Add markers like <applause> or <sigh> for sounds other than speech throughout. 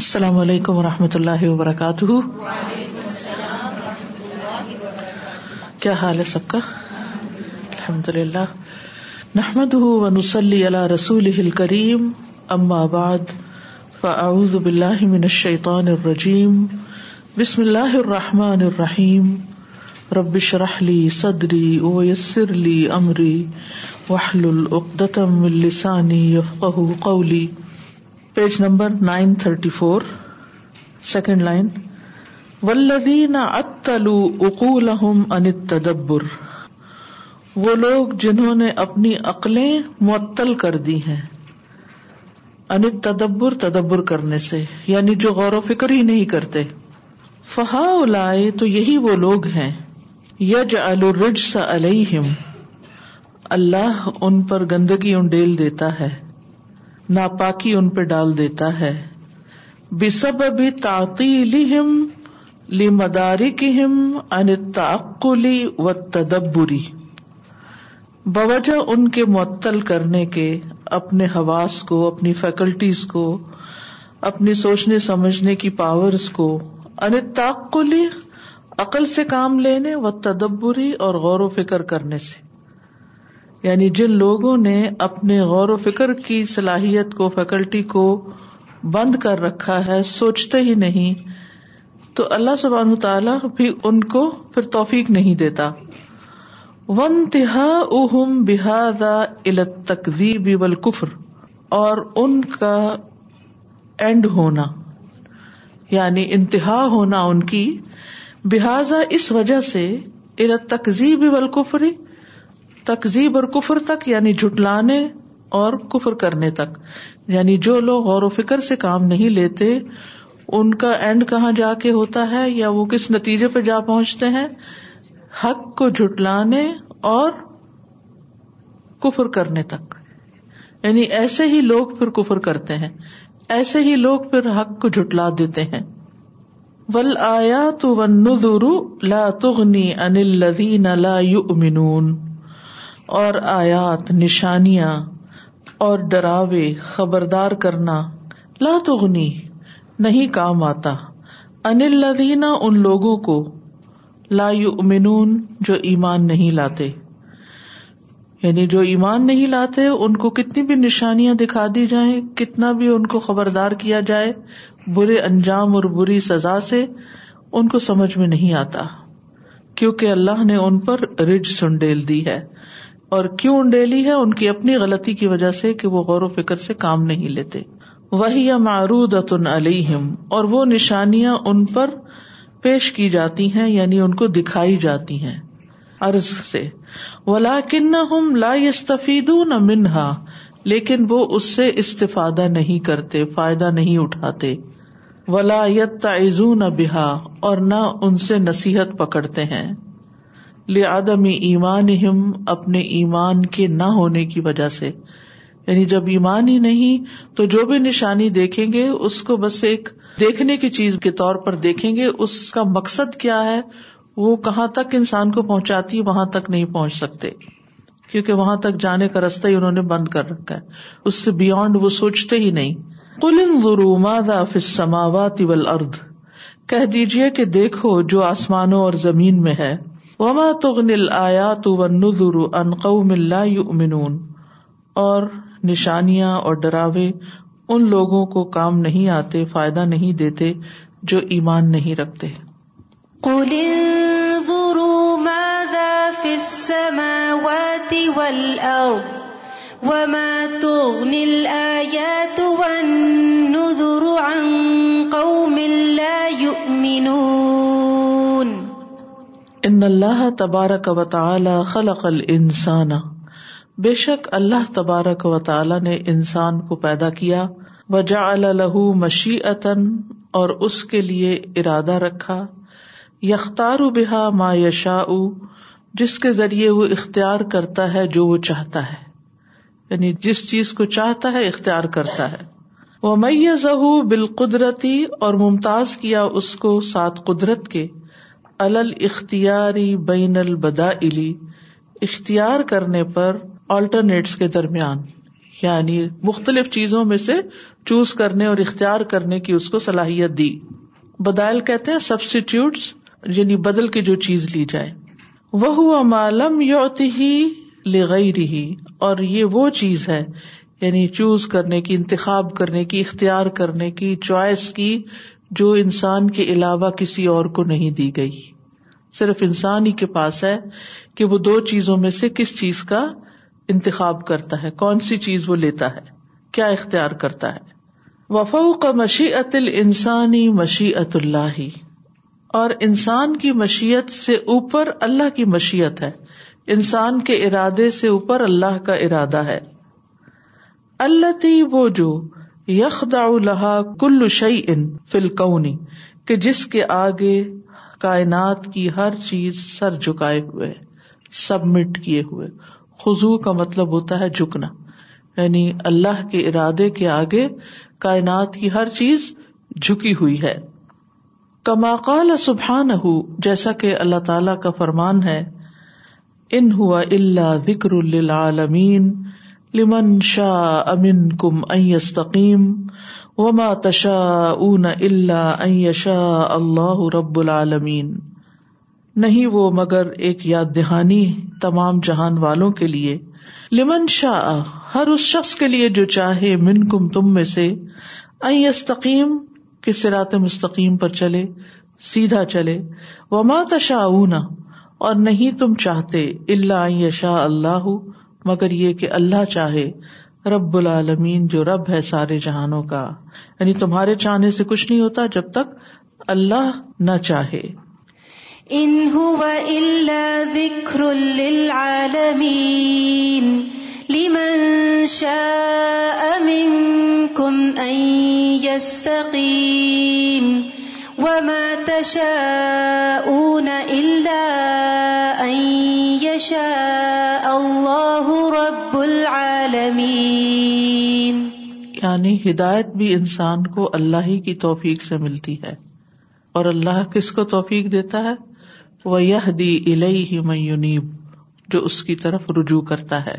السلام علیکم و رحمۃ اللہ وبرکاتہ کیا حال ہے سب کا الحمد للہ نحمد رسول کریم اما بعد فاعوذ باللہ من الشیطان الرجیم بسم اللہ الرحمٰن الرحیم ربش رحلی صدری اویسر اویسرلی امری قولی page number nine thirty four second line when القو الحم اندبر وہ لوگ جنہوں نے اپنی عقلیں معطل کر دی ہیں انت تدبر تدبر کرنے سے یعنی جو غور و فکر ہی نہیں کرتے فہا لائے تو یہی وہ لوگ ہیں یج الرج سا علیہم اللہ ان پر گندگی انڈیل دیتا ہے ناپاکی ان پہ ڈال دیتا ہے بے سب تعطیلی ہم لیمداری کی ہم ان تعقولی و تدبری بوجہ ان کے معطل کرنے کے اپنے حواس کو اپنی فیکلٹیز کو اپنی سوچنے سمجھنے کی پاورس کو انتعقولی عقل سے کام لینے و تدبری اور غور و فکر کرنے سے یعنی جن لوگوں نے اپنے غور و فکر کی صلاحیت کو فیکلٹی کو بند کر رکھا ہے سوچتے ہی نہیں تو اللہ سبان تعالیٰ بھی ان کو پھر توفیق نہیں دیتا ون ونتہا ام بحاذا بی ولقفر اور ان کا اینڈ ہونا یعنی انتہا ہونا ان کی بہذا اس وجہ سے الت تقزیب بی تقزیب اور کفر تک یعنی جھٹلانے اور کفر کرنے تک یعنی جو لوگ غور و فکر سے کام نہیں لیتے ان کا اینڈ کہاں جا کے ہوتا ہے یا وہ کس نتیجے پہ جا پہنچتے ہیں حق کو اور کفر کرنے تک یعنی ایسے ہی لوگ پھر کفر کرتے ہیں ایسے ہی لوگ پھر حق کو جھٹلا دیتے ہیں ول آیا تو ان لدین لا یو امین اور آیات نشانیاں اور ڈراوے خبردار کرنا لا تغنی نہیں کام آتا انل لدینہ ان لوگوں کو لا یؤمنون جو ایمان نہیں لاتے یعنی جو ایمان نہیں لاتے ان کو کتنی بھی نشانیاں دکھا دی جائیں کتنا بھی ان کو خبردار کیا جائے برے انجام اور بری سزا سے ان کو سمجھ میں نہیں آتا کیونکہ اللہ نے ان پر رج سنڈیل دی ہے اور کیوں انڈیلی ہے ان کی اپنی غلطی کی وجہ سے کہ وہ غور و فکر سے کام نہیں لیتے وہی اتن علیم اور وہ نشانیاں ان پر پیش کی جاتی ہیں یعنی ان کو دکھائی جاتی ہیں ارض سے ولا کن نہ منہا لیکن وہ اس سے استفادہ نہیں کرتے فائدہ نہیں اٹھاتے ولا یت تعزو نہ بہا اور نہ ان سے نصیحت پکڑتے ہیں لدم ایمان ایمان کے نہ ہونے کی وجہ سے یعنی جب ایمان ہی نہیں تو جو بھی نشانی دیکھیں گے اس کو بس ایک دیکھنے کی چیز کے طور پر دیکھیں گے اس کا مقصد کیا ہے وہ کہاں تک انسان کو پہنچاتی وہاں تک نہیں پہنچ سکتے کیونکہ وہاں تک جانے کا راستہ ہی انہوں نے بند کر رکھا ہے اس سے بیاونڈ وہ سوچتے ہی نہیں کلن غروم سماوی ارد کہہ دیجیے کہ دیکھو جو آسمانوں اور زمین میں ہے وما تغن الآيات والنذر عن قوم لا يؤمنون اور نشانیاں اور ڈراوے ان لوگوں کو کام نہیں آتے فائدہ نہیں دیتے جو ایمان نہیں رکھتے قل انظروا ماذا في السماوات والأرض وما تغني الآيات والنذر عن قوم لا يؤمنون ان اللہ تبارک تعالی خلق انسان بے شک اللہ تبارک و تعالی نے انسان کو پیدا کیا وجعل له لہو مشی عطن اور اس کے لیے ارادہ رکھا یختار بحا ما یشا جس کے ذریعے وہ اختیار کرتا ہے جو وہ چاہتا ہے یعنی جس چیز کو چاہتا ہے اختیار کرتا ہے وہ میزہ بال قدرتی اور ممتاز کیا اس کو سات قدرت کے الل اختیاری بین البدا اختیار کرنے پر آلٹرنیٹس کے درمیان یعنی مختلف چیزوں میں سے چوز کرنے اور اختیار کرنے کی اس کو صلاحیت دی بدائل کہتے ہیں سبسٹیوٹس یعنی بدل کے جو چیز لی جائے وہ ہوا معلوم یوتی ہی گئی رہی اور یہ وہ چیز ہے یعنی چوز کرنے کی انتخاب کرنے کی اختیار کرنے کی چوائس کی جو انسان کے علاوہ کسی اور کو نہیں دی گئی صرف انسان ہی کے پاس ہے کہ وہ دو چیزوں میں سے کس چیز کا انتخاب کرتا ہے کون سی چیز وہ لیتا ہے کیا اختیار کرتا ہے وفو کا مشی عتل انسانی مشی اللہ اور انسان کی مشیت سے اوپر اللہ کی مشیت ہے انسان کے ارادے سے اوپر اللہ کا ارادہ ہے اللہ تی وہ جو لہا کل شعی ان فلکونی کہ جس کے آگے کائنات کی ہر چیز سر جھکائے ہوئے سبمٹ کیے ہوئے خزو کا مطلب ہوتا ہے جھکنا یعنی اللہ کے ارادے کے آگے کائنات کی ہر چیز جھکی ہوئی ہے کما کال سبحان ہو جیسا کہ اللہ تعالی کا فرمان ہے ان ہوا اللہ ذکر اللہ لمن شاہ امن کم ائسیم وما شاہ اون اللہ ائشہ اللہ رب العالمین نہیں وہ مگر ایک یاد دہانی تمام جہان والوں کے لیے لمن شاہ ہر اس شخص کے لیے جو چاہے من کم تم میں سے ائستم کسرات مستقیم پر چلے سیدھا چلے وما تشا اونا اور نہیں تم چاہتے اللہ این شاہ اللہ مگر یہ کہ اللہ چاہے رب العالمین جو رب ہے سارے جہانوں کا یعنی تمہارے چاہنے سے کچھ نہیں ہوتا جب تک اللہ نہ چاہے شاء منکم ان يستقیم وما تشاءون إلا أن يشاء الله رب العالمين یعنی ہدایت بھی انسان کو اللہ ہی کی توفیق سے ملتی ہے اور اللہ کس کو توفیق دیتا ہے وہ یہ دی میونیب جو اس کی طرف رجوع کرتا ہے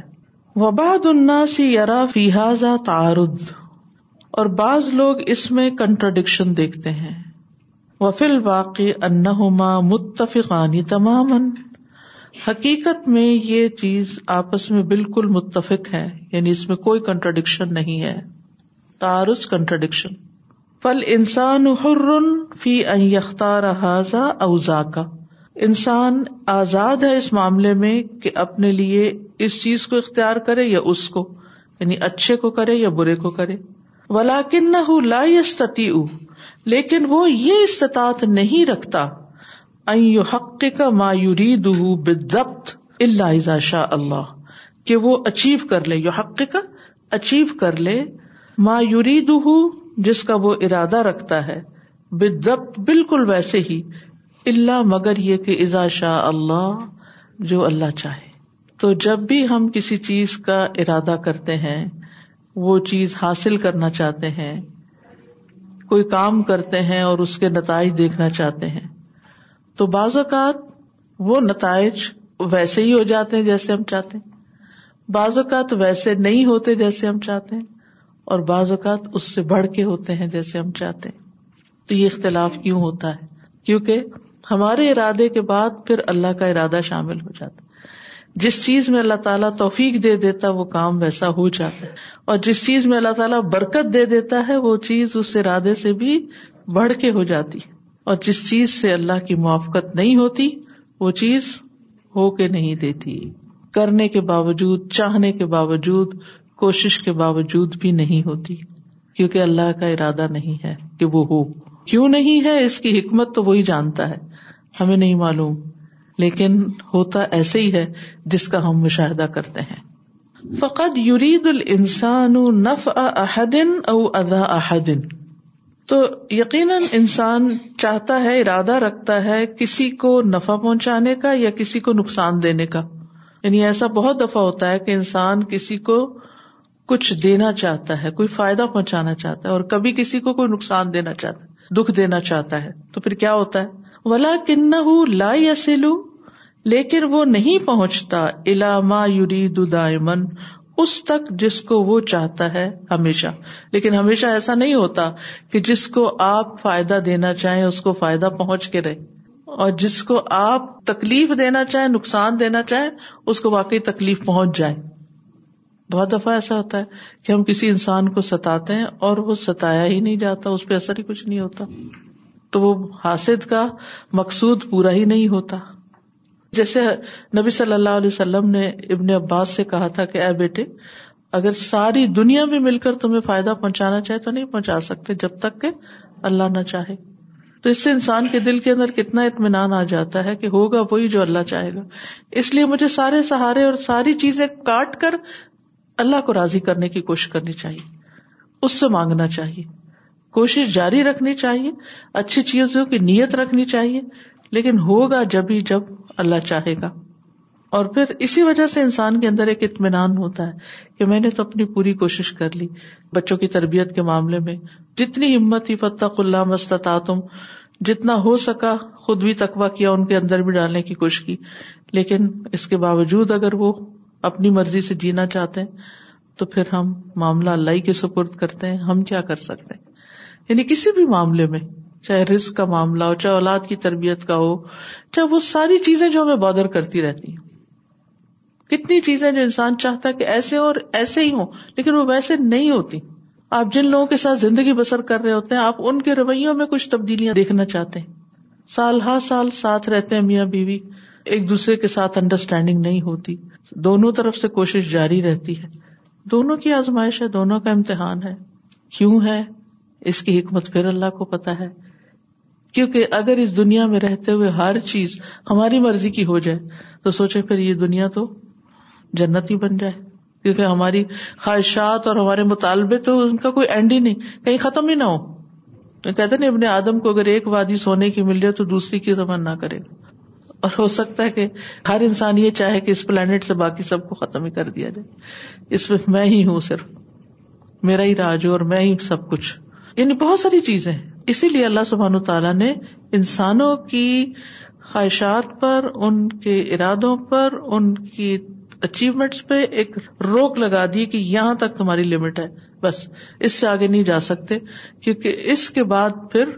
وباد الناس سی یار فیحزا تار اور بعض لوگ اس میں کنٹرڈکشن دیکھتے ہیں وفل واقع انہما متفقانی تمام حقیقت میں یہ چیز آپس میں بالکل متفق ہے یعنی اس میں کوئی کنٹرڈکشن نہیں ہے تارس کنٹرڈکشن فل انسان فی اوزا کا انسان آزاد ہے اس معاملے میں کہ اپنے لیے اس چیز کو اختیار کرے یا اس کو یعنی اچھے کو کرے یا برے کو کرے ولاکن نہ لا یستتی لیکن وہ یہ استطاعت نہیں رکھتا حق کا مایوری دہ بدبت اللہ ازا اللہ کہ وہ اچیو کر لے یو حق کا اچیو کر لے مایوری دہ جس کا وہ ارادہ رکھتا ہے بدبت بالکل ویسے ہی اللہ مگر یہ کہ ازا شاہ اللہ جو اللہ چاہے تو جب بھی ہم کسی چیز کا ارادہ کرتے ہیں وہ چیز حاصل کرنا چاہتے ہیں کوئی کام کرتے ہیں اور اس کے نتائج دیکھنا چاہتے ہیں تو بعض اوقات وہ نتائج ویسے ہی ہو جاتے ہیں جیسے ہم چاہتے ہیں بعض اوقات ویسے نہیں ہوتے جیسے ہم چاہتے ہیں اور بعض اوقات اس سے بڑھ کے ہوتے ہیں جیسے ہم چاہتے ہیں تو یہ اختلاف کیوں ہوتا ہے کیونکہ ہمارے ارادے کے بعد پھر اللہ کا ارادہ شامل ہو جاتا ہے جس چیز میں اللہ تعالیٰ توفیق دے دیتا وہ کام ویسا ہو جاتا ہے اور جس چیز میں اللہ تعالیٰ برکت دے دیتا ہے وہ چیز اس ارادے سے بھی بڑھ کے ہو جاتی اور جس چیز سے اللہ کی موافقت نہیں ہوتی وہ چیز ہو کے نہیں دیتی کرنے کے باوجود چاہنے کے باوجود کوشش کے باوجود بھی نہیں ہوتی کیونکہ اللہ کا ارادہ نہیں ہے کہ وہ ہو کیوں نہیں ہے اس کی حکمت تو وہی جانتا ہے ہمیں نہیں معلوم لیکن ہوتا ایسے ہی ہے جس کا ہم مشاہدہ کرتے ہیں فقط یورید ال انسان احدن ادا احدین تو یقیناً انسان چاہتا ہے ارادہ رکھتا ہے کسی کو نفع پہنچانے کا یا کسی کو نقصان دینے کا یعنی ایسا بہت دفعہ ہوتا ہے کہ انسان کسی کو کچھ دینا چاہتا ہے کوئی فائدہ پہنچانا چاہتا ہے اور کبھی کسی کو کوئی نقصان دینا چاہتا ہے دکھ دینا چاہتا ہے تو پھر کیا ہوتا ہے ولا کن ہوں لا یا لیکن وہ نہیں پہنچتا ما یرید دائمن اس تک جس کو وہ چاہتا ہے ہمیشہ لیکن ہمیشہ ایسا نہیں ہوتا کہ جس کو آپ فائدہ دینا چاہیں اس کو فائدہ پہنچ کے رہے اور جس کو آپ تکلیف دینا چاہیں نقصان دینا چاہیں اس کو واقعی تکلیف پہنچ جائے بہت دفعہ ایسا ہوتا ہے کہ ہم کسی انسان کو ستاتے ہیں اور وہ ستایا ہی نہیں جاتا اس پہ اثر ہی کچھ نہیں ہوتا تو وہ حاصل کا مقصود پورا ہی نہیں ہوتا جیسے نبی صلی اللہ علیہ وسلم نے ابن عباس سے کہا تھا کہ اے بیٹے اگر ساری دنیا میں مل کر تمہیں فائدہ پہنچانا چاہے تو نہیں پہنچا سکتے جب تک کہ اللہ نہ چاہے تو اس سے انسان کے دل کے اندر کتنا اطمینان آ جاتا ہے کہ ہوگا وہی جو اللہ چاہے گا اس لیے مجھے سارے سہارے اور ساری چیزیں کاٹ کر اللہ کو راضی کرنے کی کوشش کرنی چاہیے اس سے مانگنا چاہیے کوشش جاری رکھنی چاہیے اچھی چیزوں کی نیت رکھنی چاہیے لیکن ہوگا جب ہی جب اللہ چاہے گا اور پھر اسی وجہ سے انسان کے اندر ایک اطمینان ہوتا ہے کہ میں نے تو اپنی پوری کوشش کر لی بچوں کی تربیت کے معاملے میں جتنی ہمت ہی فتح اللہ مستتا تم جتنا ہو سکا خود بھی تقویٰ کیا ان کے اندر بھی ڈالنے کی کوشش کی لیکن اس کے باوجود اگر وہ اپنی مرضی سے جینا چاہتے ہیں تو پھر ہم معاملہ اللہ ہی کے سپرد کرتے ہیں ہم کیا کر سکتے ہیں یعنی کسی بھی معاملے میں چاہے رسک کا معاملہ ہو چاہے اولاد کی تربیت کا ہو چاہے وہ ساری چیزیں جو ہمیں بادر کرتی رہتی ہیں کتنی چیزیں جو انسان چاہتا ہے کہ ایسے اور ایسے ہی ہوں لیکن وہ ویسے نہیں ہوتی آپ جن لوگوں کے ساتھ زندگی بسر کر رہے ہوتے ہیں آپ ان کے رویوں میں کچھ تبدیلیاں دیکھنا چاہتے ہیں سال ہر سال ساتھ رہتے ہیں میاں بیوی ایک دوسرے کے ساتھ انڈرسٹینڈنگ نہیں ہوتی دونوں طرف سے کوشش جاری رہتی ہے دونوں کی آزمائش ہے دونوں کا امتحان ہے کیوں ہے اس کی حکمت پھر اللہ کو پتا ہے کیونکہ اگر اس دنیا میں رہتے ہوئے ہر چیز ہماری مرضی کی ہو جائے تو سوچے پھر یہ دنیا تو جنت ہی بن جائے کیونکہ ہماری خواہشات اور ہمارے مطالبے تو ان کا کوئی اینڈ ہی نہیں کہیں ختم ہی نہ ہو کہتے نا اپنے آدم کو اگر ایک وادی سونے کی مل جائے تو دوسری کی زمان نہ کرے اور ہو سکتا ہے کہ ہر انسان یہ چاہے کہ اس پلانٹ سے باقی سب کو ختم ہی کر دیا جائے اس میں میں ہی ہوں صرف میرا ہی راج ہو اور میں ہی سب کچھ یعنی بہت ساری چیزیں اسی لیے اللہ سبحان تعالیٰ نے انسانوں کی خواہشات پر ان کے ارادوں پر ان کی اچیومنٹس پہ ایک روک لگا دی کہ یہاں تک تمہاری لمٹ ہے بس اس سے آگے نہیں جا سکتے کیونکہ اس کے بعد پھر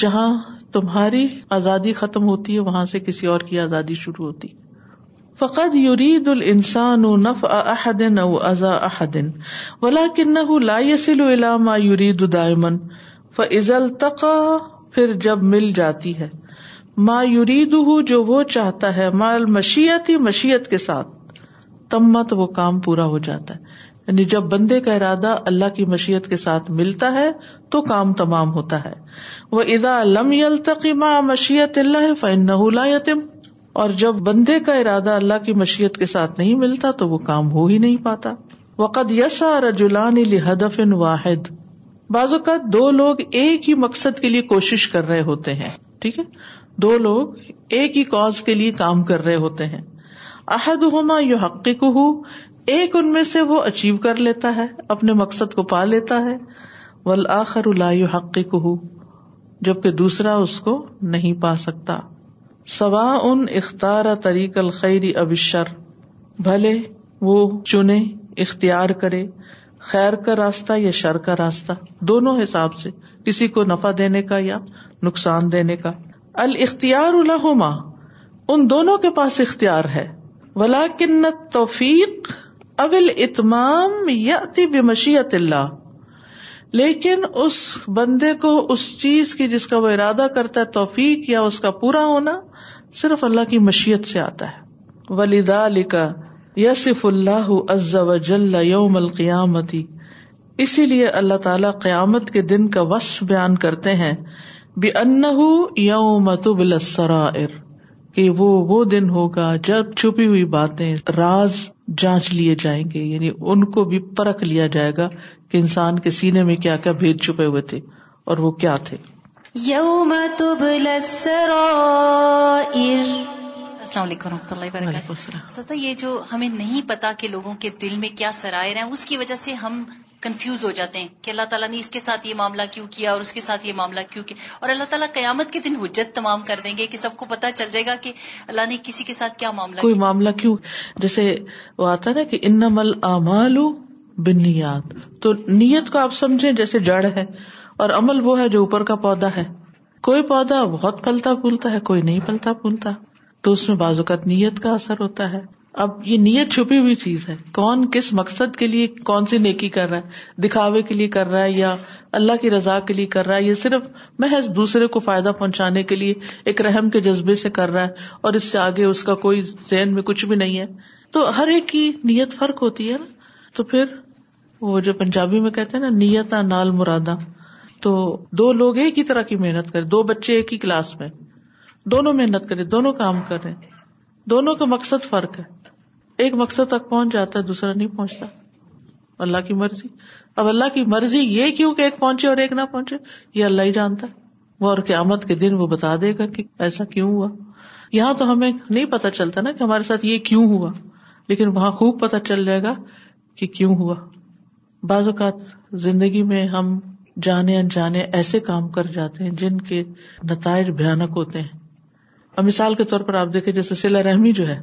جہاں تمہاری آزادی ختم ہوتی ہے وہاں سے کسی اور کی آزادی شروع ہوتی فقد یورید انسان اف احدین او ازا احدین ولا کن ہُو لاسلام یورید ادائن فضل تقا پھر جب مل جاتی ہے ما یورید جو جو چاہتا ہے ما ہی مشیت کے ساتھ تمت وہ کام پورا ہو جاتا ہے یعنی جب بندے کا ارادہ اللہ کی مشیت کے ساتھ ملتا ہے تو کام تمام ہوتا ہے وہ ادا لم تقی ما مشیت اللہ فن یتم اور جب بندے کا ارادہ اللہ کی مشیت کے ساتھ نہیں ملتا تو وہ کام ہو ہی نہیں پاتا وقت یسا رجولان لہدف واحد بعض اوقات دو لوگ ایک ہی مقصد کے لیے کوشش کر رہے ہوتے ہیں ٹھیک ہے دو لوگ ایک ہی کاز کے لیے کام کر رہے ہوتے ہیں عہد ہوما یو حقیق ایک ان میں سے وہ اچیو کر لیتا ہے اپنے مقصد کو پا لیتا ہے ولاخر الا یو حقیق ہو جبکہ دوسرا اس کو نہیں پا سکتا سوا ان اختارا طریق الخری ابشر بھلے وہ چنے اختیار کرے خیر کا راستہ یا شر کا راستہ دونوں حساب سے کسی کو نفع دینے کا یا نقصان دینے کا الختیار الحما ان دونوں کے پاس اختیار ہے ولا کنت توفیق اول اتمام یا لیکن اس بندے کو اس چیز کی جس کا وہ ارادہ کرتا ہے توفیق یا اس کا پورا ہونا صرف اللہ کی مشیت سے آتا ہے ولیدا لکھا یسف اللہ عز و جل یوم القیامتی اسی لیے اللہ تعالیٰ قیامت کے دن کا وصف بیان کرتے ہیں بھی انہ یوم کہ وہ وہ دن ہوگا جب چھپی ہوئی باتیں راز جانچ لیے جائیں گے یعنی ان کو بھی پرکھ لیا جائے گا کہ انسان کے سینے میں کیا کیا بھید چھپے ہوئے تھے اور وہ کیا تھے یوم تبل السرائر السلام علیکم رحمۃ اللہ وبرکاتہ یہ جو ہمیں نہیں پتا کہ لوگوں کے دل میں کیا سرائے اس کی وجہ سے ہم کنفیوز ہو جاتے ہیں کہ اللہ تعالیٰ نے اس کے ساتھ یہ معاملہ کیوں کیا اور اس کے ساتھ یہ معاملہ کیوں کیا اور اللہ تعالیٰ قیامت کے دن حجت تمام کر دیں گے کہ سب کو پتا چل جائے گا کہ اللہ نے کسی کے ساتھ کیا معاملہ کوئی معاملہ کیوں جیسے وہ آتا نا کہ ان بنیاد تو نیت کو آپ سمجھے جیسے جڑ ہے اور عمل وہ ہے جو اوپر کا پودا ہے کوئی پودا بہت پھلتا پھولتا ہے کوئی نہیں پھلتا پھولتا تو اس میں بعض اوقات نیت کا اثر ہوتا ہے اب یہ نیت چھپی ہوئی چیز ہے کون کس مقصد کے لیے کون سی نیکی کر رہا ہے دکھاوے کے لیے کر رہا ہے یا اللہ کی رضا کے لیے کر رہا ہے یا صرف محض دوسرے کو فائدہ پہنچانے کے لیے ایک رحم کے جذبے سے کر رہا ہے اور اس سے آگے اس کا کوئی ذہن میں کچھ بھی نہیں ہے تو ہر ایک کی نیت فرق ہوتی ہے نا تو پھر وہ جو پنجابی میں کہتے ہیں نا نیت نال مرادا تو دو لوگ ایک ہی طرح کی محنت کرے دو بچے ایک ہی کلاس میں دونوں محنت کرے دونوں کام کریں دونوں کا مقصد فرق ہے ایک مقصد تک پہنچ جاتا ہے دوسرا نہیں پہنچتا اللہ کی مرضی اب اللہ کی مرضی یہ کیوں کہ ایک پہنچے اور ایک نہ پہنچے یہ اللہ ہی جانتا ہے وہ اور قیامت کے دن وہ بتا دے گا کہ ایسا کیوں ہوا یہاں تو ہمیں نہیں پتا چلتا نا کہ ہمارے ساتھ یہ کیوں ہوا لیکن وہاں خوب پتا چل جائے گا کہ کیوں ہوا بعض اوقات زندگی میں ہم جانے انجانے ایسے کام کر جاتے ہیں جن کے نتائج بھیانک ہوتے ہیں اب مثال کے طور پر آپ دیکھیں جیسے سلا رحمی جو ہے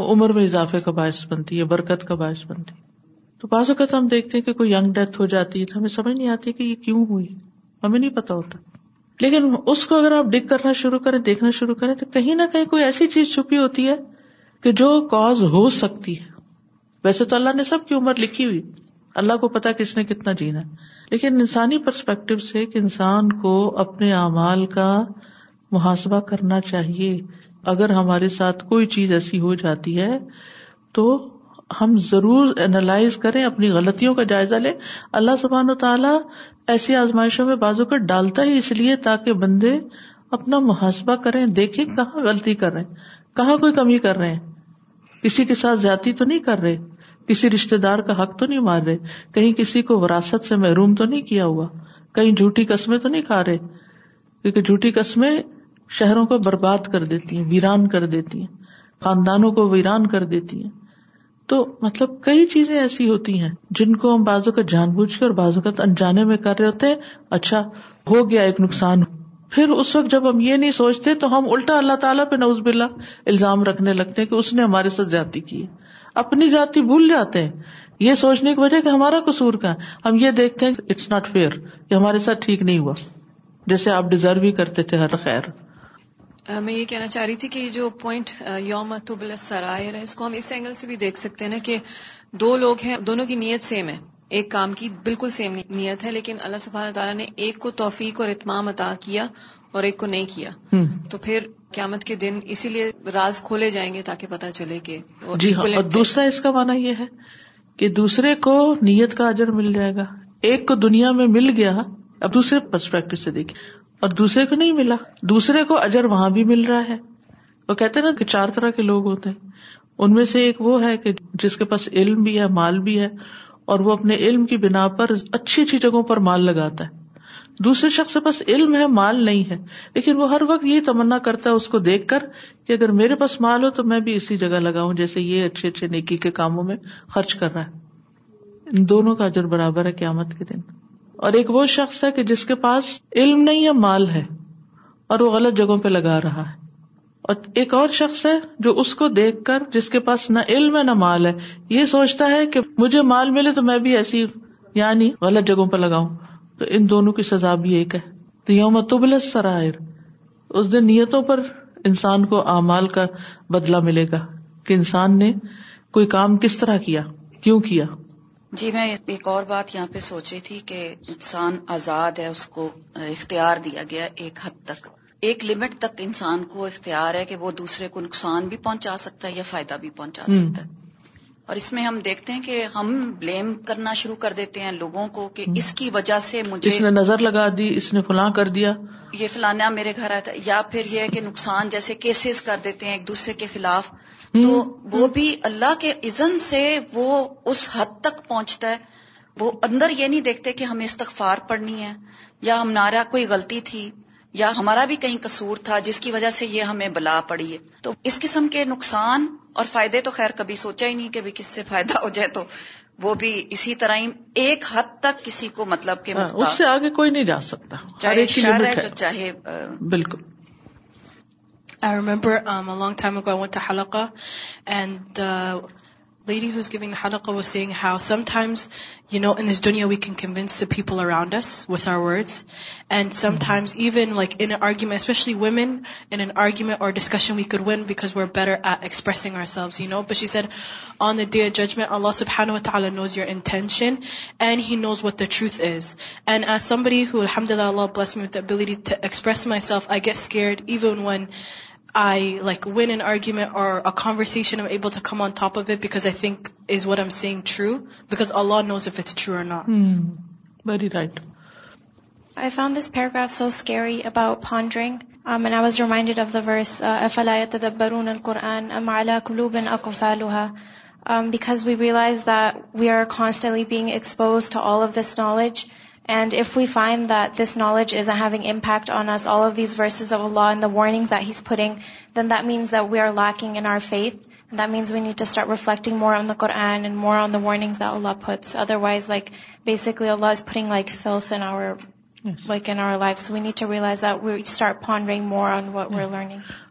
وہ عمر میں اضافے کا باعث بنتی ہے برکت کا باعث بنتی ہے تو دیکھتے ہیں کہ کوئی یگ ڈیتھ ہو جاتی ہے تو ہمیں سمجھ نہیں آتی کہ یہ کیوں ہوئی ہمیں نہیں پتا ہوتا لیکن اس کو اگر آپ ڈگ کرنا شروع کریں دیکھنا شروع کریں تو کہیں نہ کہیں کوئی ایسی چیز چھپی ہوتی ہے کہ جو کاز ہو سکتی ہے ویسے تو اللہ نے سب کی عمر لکھی ہوئی اللہ کو پتا کس نے کتنا جینا لیکن انسانی پرسپیکٹو سے کہ انسان کو اپنے اعمال کا محاسبہ کرنا چاہیے اگر ہمارے ساتھ کوئی چیز ایسی ہو جاتی ہے تو ہم ضرور اینالائز کریں اپنی غلطیوں کا جائزہ لیں اللہ سبحان و تعالیٰ ایسی آزمائشوں میں بازو کا ڈالتا ہی اس لیے تاکہ بندے اپنا محاسبہ کریں دیکھیں کہاں غلطی کر رہے ہیں کہاں کوئی کمی کر رہے ہیں کسی کے ساتھ جاتی تو نہیں کر رہے کسی رشتے دار کا حق تو نہیں مار رہے کہیں کسی کو وراثت سے محروم تو نہیں کیا ہوا کہیں جھوٹی قسمیں تو نہیں کھا رہے کیونکہ جھوٹی قسمیں شہروں کو برباد کر دیتی ہیں ویران کر دیتی ہیں خاندانوں کو ویران کر دیتی ہیں تو مطلب کئی چیزیں ایسی ہوتی ہیں جن کو ہم بازو کا جان بوجھ کے اور بازو کا انجانے میں کر رہے ہوتے ہیں اچھا ہو گیا ایک نقصان پھر اس وقت جب ہم یہ نہیں سوچتے تو ہم الٹا اللہ تعالیٰ پہ نوز بلا الزام رکھنے لگتے ہیں کہ اس نے ہمارے ساتھ زیادتی کی اپنی زیادتی بھول جاتے ہیں یہ سوچنے کی وجہ کہ ہمارا قصور کا ہے ہم یہ دیکھتے ہیں اٹس ناٹ فیئر یہ ہمارے ساتھ ٹھیک نہیں ہوا جیسے آپ ڈیزرو ہی کرتے تھے ہر خیر میں یہ کہنا چاہ رہی تھی کہ یہ جو پوائنٹ یوم تبل سرائے ہم اس اینگل سے بھی دیکھ سکتے ہیں نا کہ دو لوگ ہیں دونوں کی نیت سیم ہے ایک کام کی بالکل سیم نیت ہے لیکن اللہ سبحانہ تعالیٰ نے ایک کو توفیق اور اتمام عطا کیا اور ایک کو نہیں کیا تو پھر قیامت کے دن اسی لیے راز کھولے جائیں گے تاکہ پتا چلے کہ جی ہاں اور دوسرا اس کا معنی یہ ہے کہ دوسرے کو نیت کا اجر مل جائے گا ایک کو دنیا میں مل گیا اب دوسرے پرسپیکٹو سے دیکھیں اور دوسرے کو نہیں ملا دوسرے کو اجر وہاں بھی مل رہا ہے وہ کہتے نا کہ چار طرح کے لوگ ہوتے ہیں ان میں سے ایک وہ ہے کہ جس کے پاس علم بھی ہے مال بھی ہے اور وہ اپنے علم کی بنا پر اچھی اچھی جگہوں پر مال لگاتا ہے دوسرے شخص کے پاس علم ہے مال نہیں ہے لیکن وہ ہر وقت یہ تمنا کرتا ہے اس کو دیکھ کر کہ اگر میرے پاس مال ہو تو میں بھی اسی جگہ لگاؤں جیسے یہ اچھے اچھے نیکی کے کاموں میں خرچ کر رہا ہے ان دونوں کا اجر برابر ہے قیامت کے دن اور ایک وہ شخص ہے کہ جس کے پاس علم نہیں ہے مال ہے اور وہ غلط جگہوں پہ لگا رہا ہے اور ایک اور شخص ہے جو اس کو دیکھ کر جس کے پاس نہ علم ہے نہ مال ہے یہ سوچتا ہے کہ مجھے مال ملے تو میں بھی ایسی یعنی غلط جگہوں پہ لگاؤں تو ان دونوں کی سزا بھی ایک ہے تو یوم تبل سرائر اس دن نیتوں پر انسان کو اعمال کا بدلا ملے گا کہ انسان نے کوئی کام کس طرح کیا کیوں کیا جی میں ایک اور بات یہاں پہ سوچی تھی کہ انسان آزاد ہے اس کو اختیار دیا گیا ایک حد تک ایک لمٹ تک انسان کو اختیار ہے کہ وہ دوسرے کو نقصان بھی پہنچا سکتا ہے یا فائدہ بھی پہنچا سکتا ہے اور اس میں ہم دیکھتے ہیں کہ ہم بلیم کرنا شروع کر دیتے ہیں لوگوں کو کہ اس کی وجہ سے مجھے اس نے نظر لگا دی اس نے فلاں کر دیا یہ فلانا میرے گھر آیا تھا یا پھر یہ کہ نقصان جیسے کیسز کر دیتے ہیں ایک دوسرے کے خلاف تو وہ بھی اللہ کے عزن سے وہ اس حد تک پہنچتا ہے وہ اندر یہ نہیں دیکھتے کہ ہمیں استغفار پڑنی ہے یا ہمارا کوئی غلطی تھی یا ہمارا بھی کہیں قصور تھا جس کی وجہ سے یہ ہمیں بلا پڑی ہے تو اس قسم کے نقصان اور فائدے تو خیر کبھی سوچا ہی نہیں کہ بھی کس سے فائدہ ہو جائے تو وہ بھی اسی طرح ہی ایک حد تک کسی کو مطلب کہ ہاں، اس سے آگے کوئی نہیں جا سکتا چاہے ہے جو چاہے بالکل اینڈ لیڈیز گوک سنگ have some times know in اس دنیا we can convince people around us what are words and sometimes even like an argument especially women argument or discussion we کر when because we've better at expressing ourselves you know بسی سر on the the judgment Allah sub حنوت knows your intention and he knows what the truth is and S سمبری الحمد للہ اللہ plus express myself I get scared even when I like one an argument or conversation able to come on top of it because I think is what am seeing true because Allah knows if it's true not very right I found this paragraph so scary about pondering I was reminded of the verse افلایت برون القرآن کلوبن اکوفالحا because we realise that we are constantly being expose to all of this knowledge and if we find knowledge is that we are lacking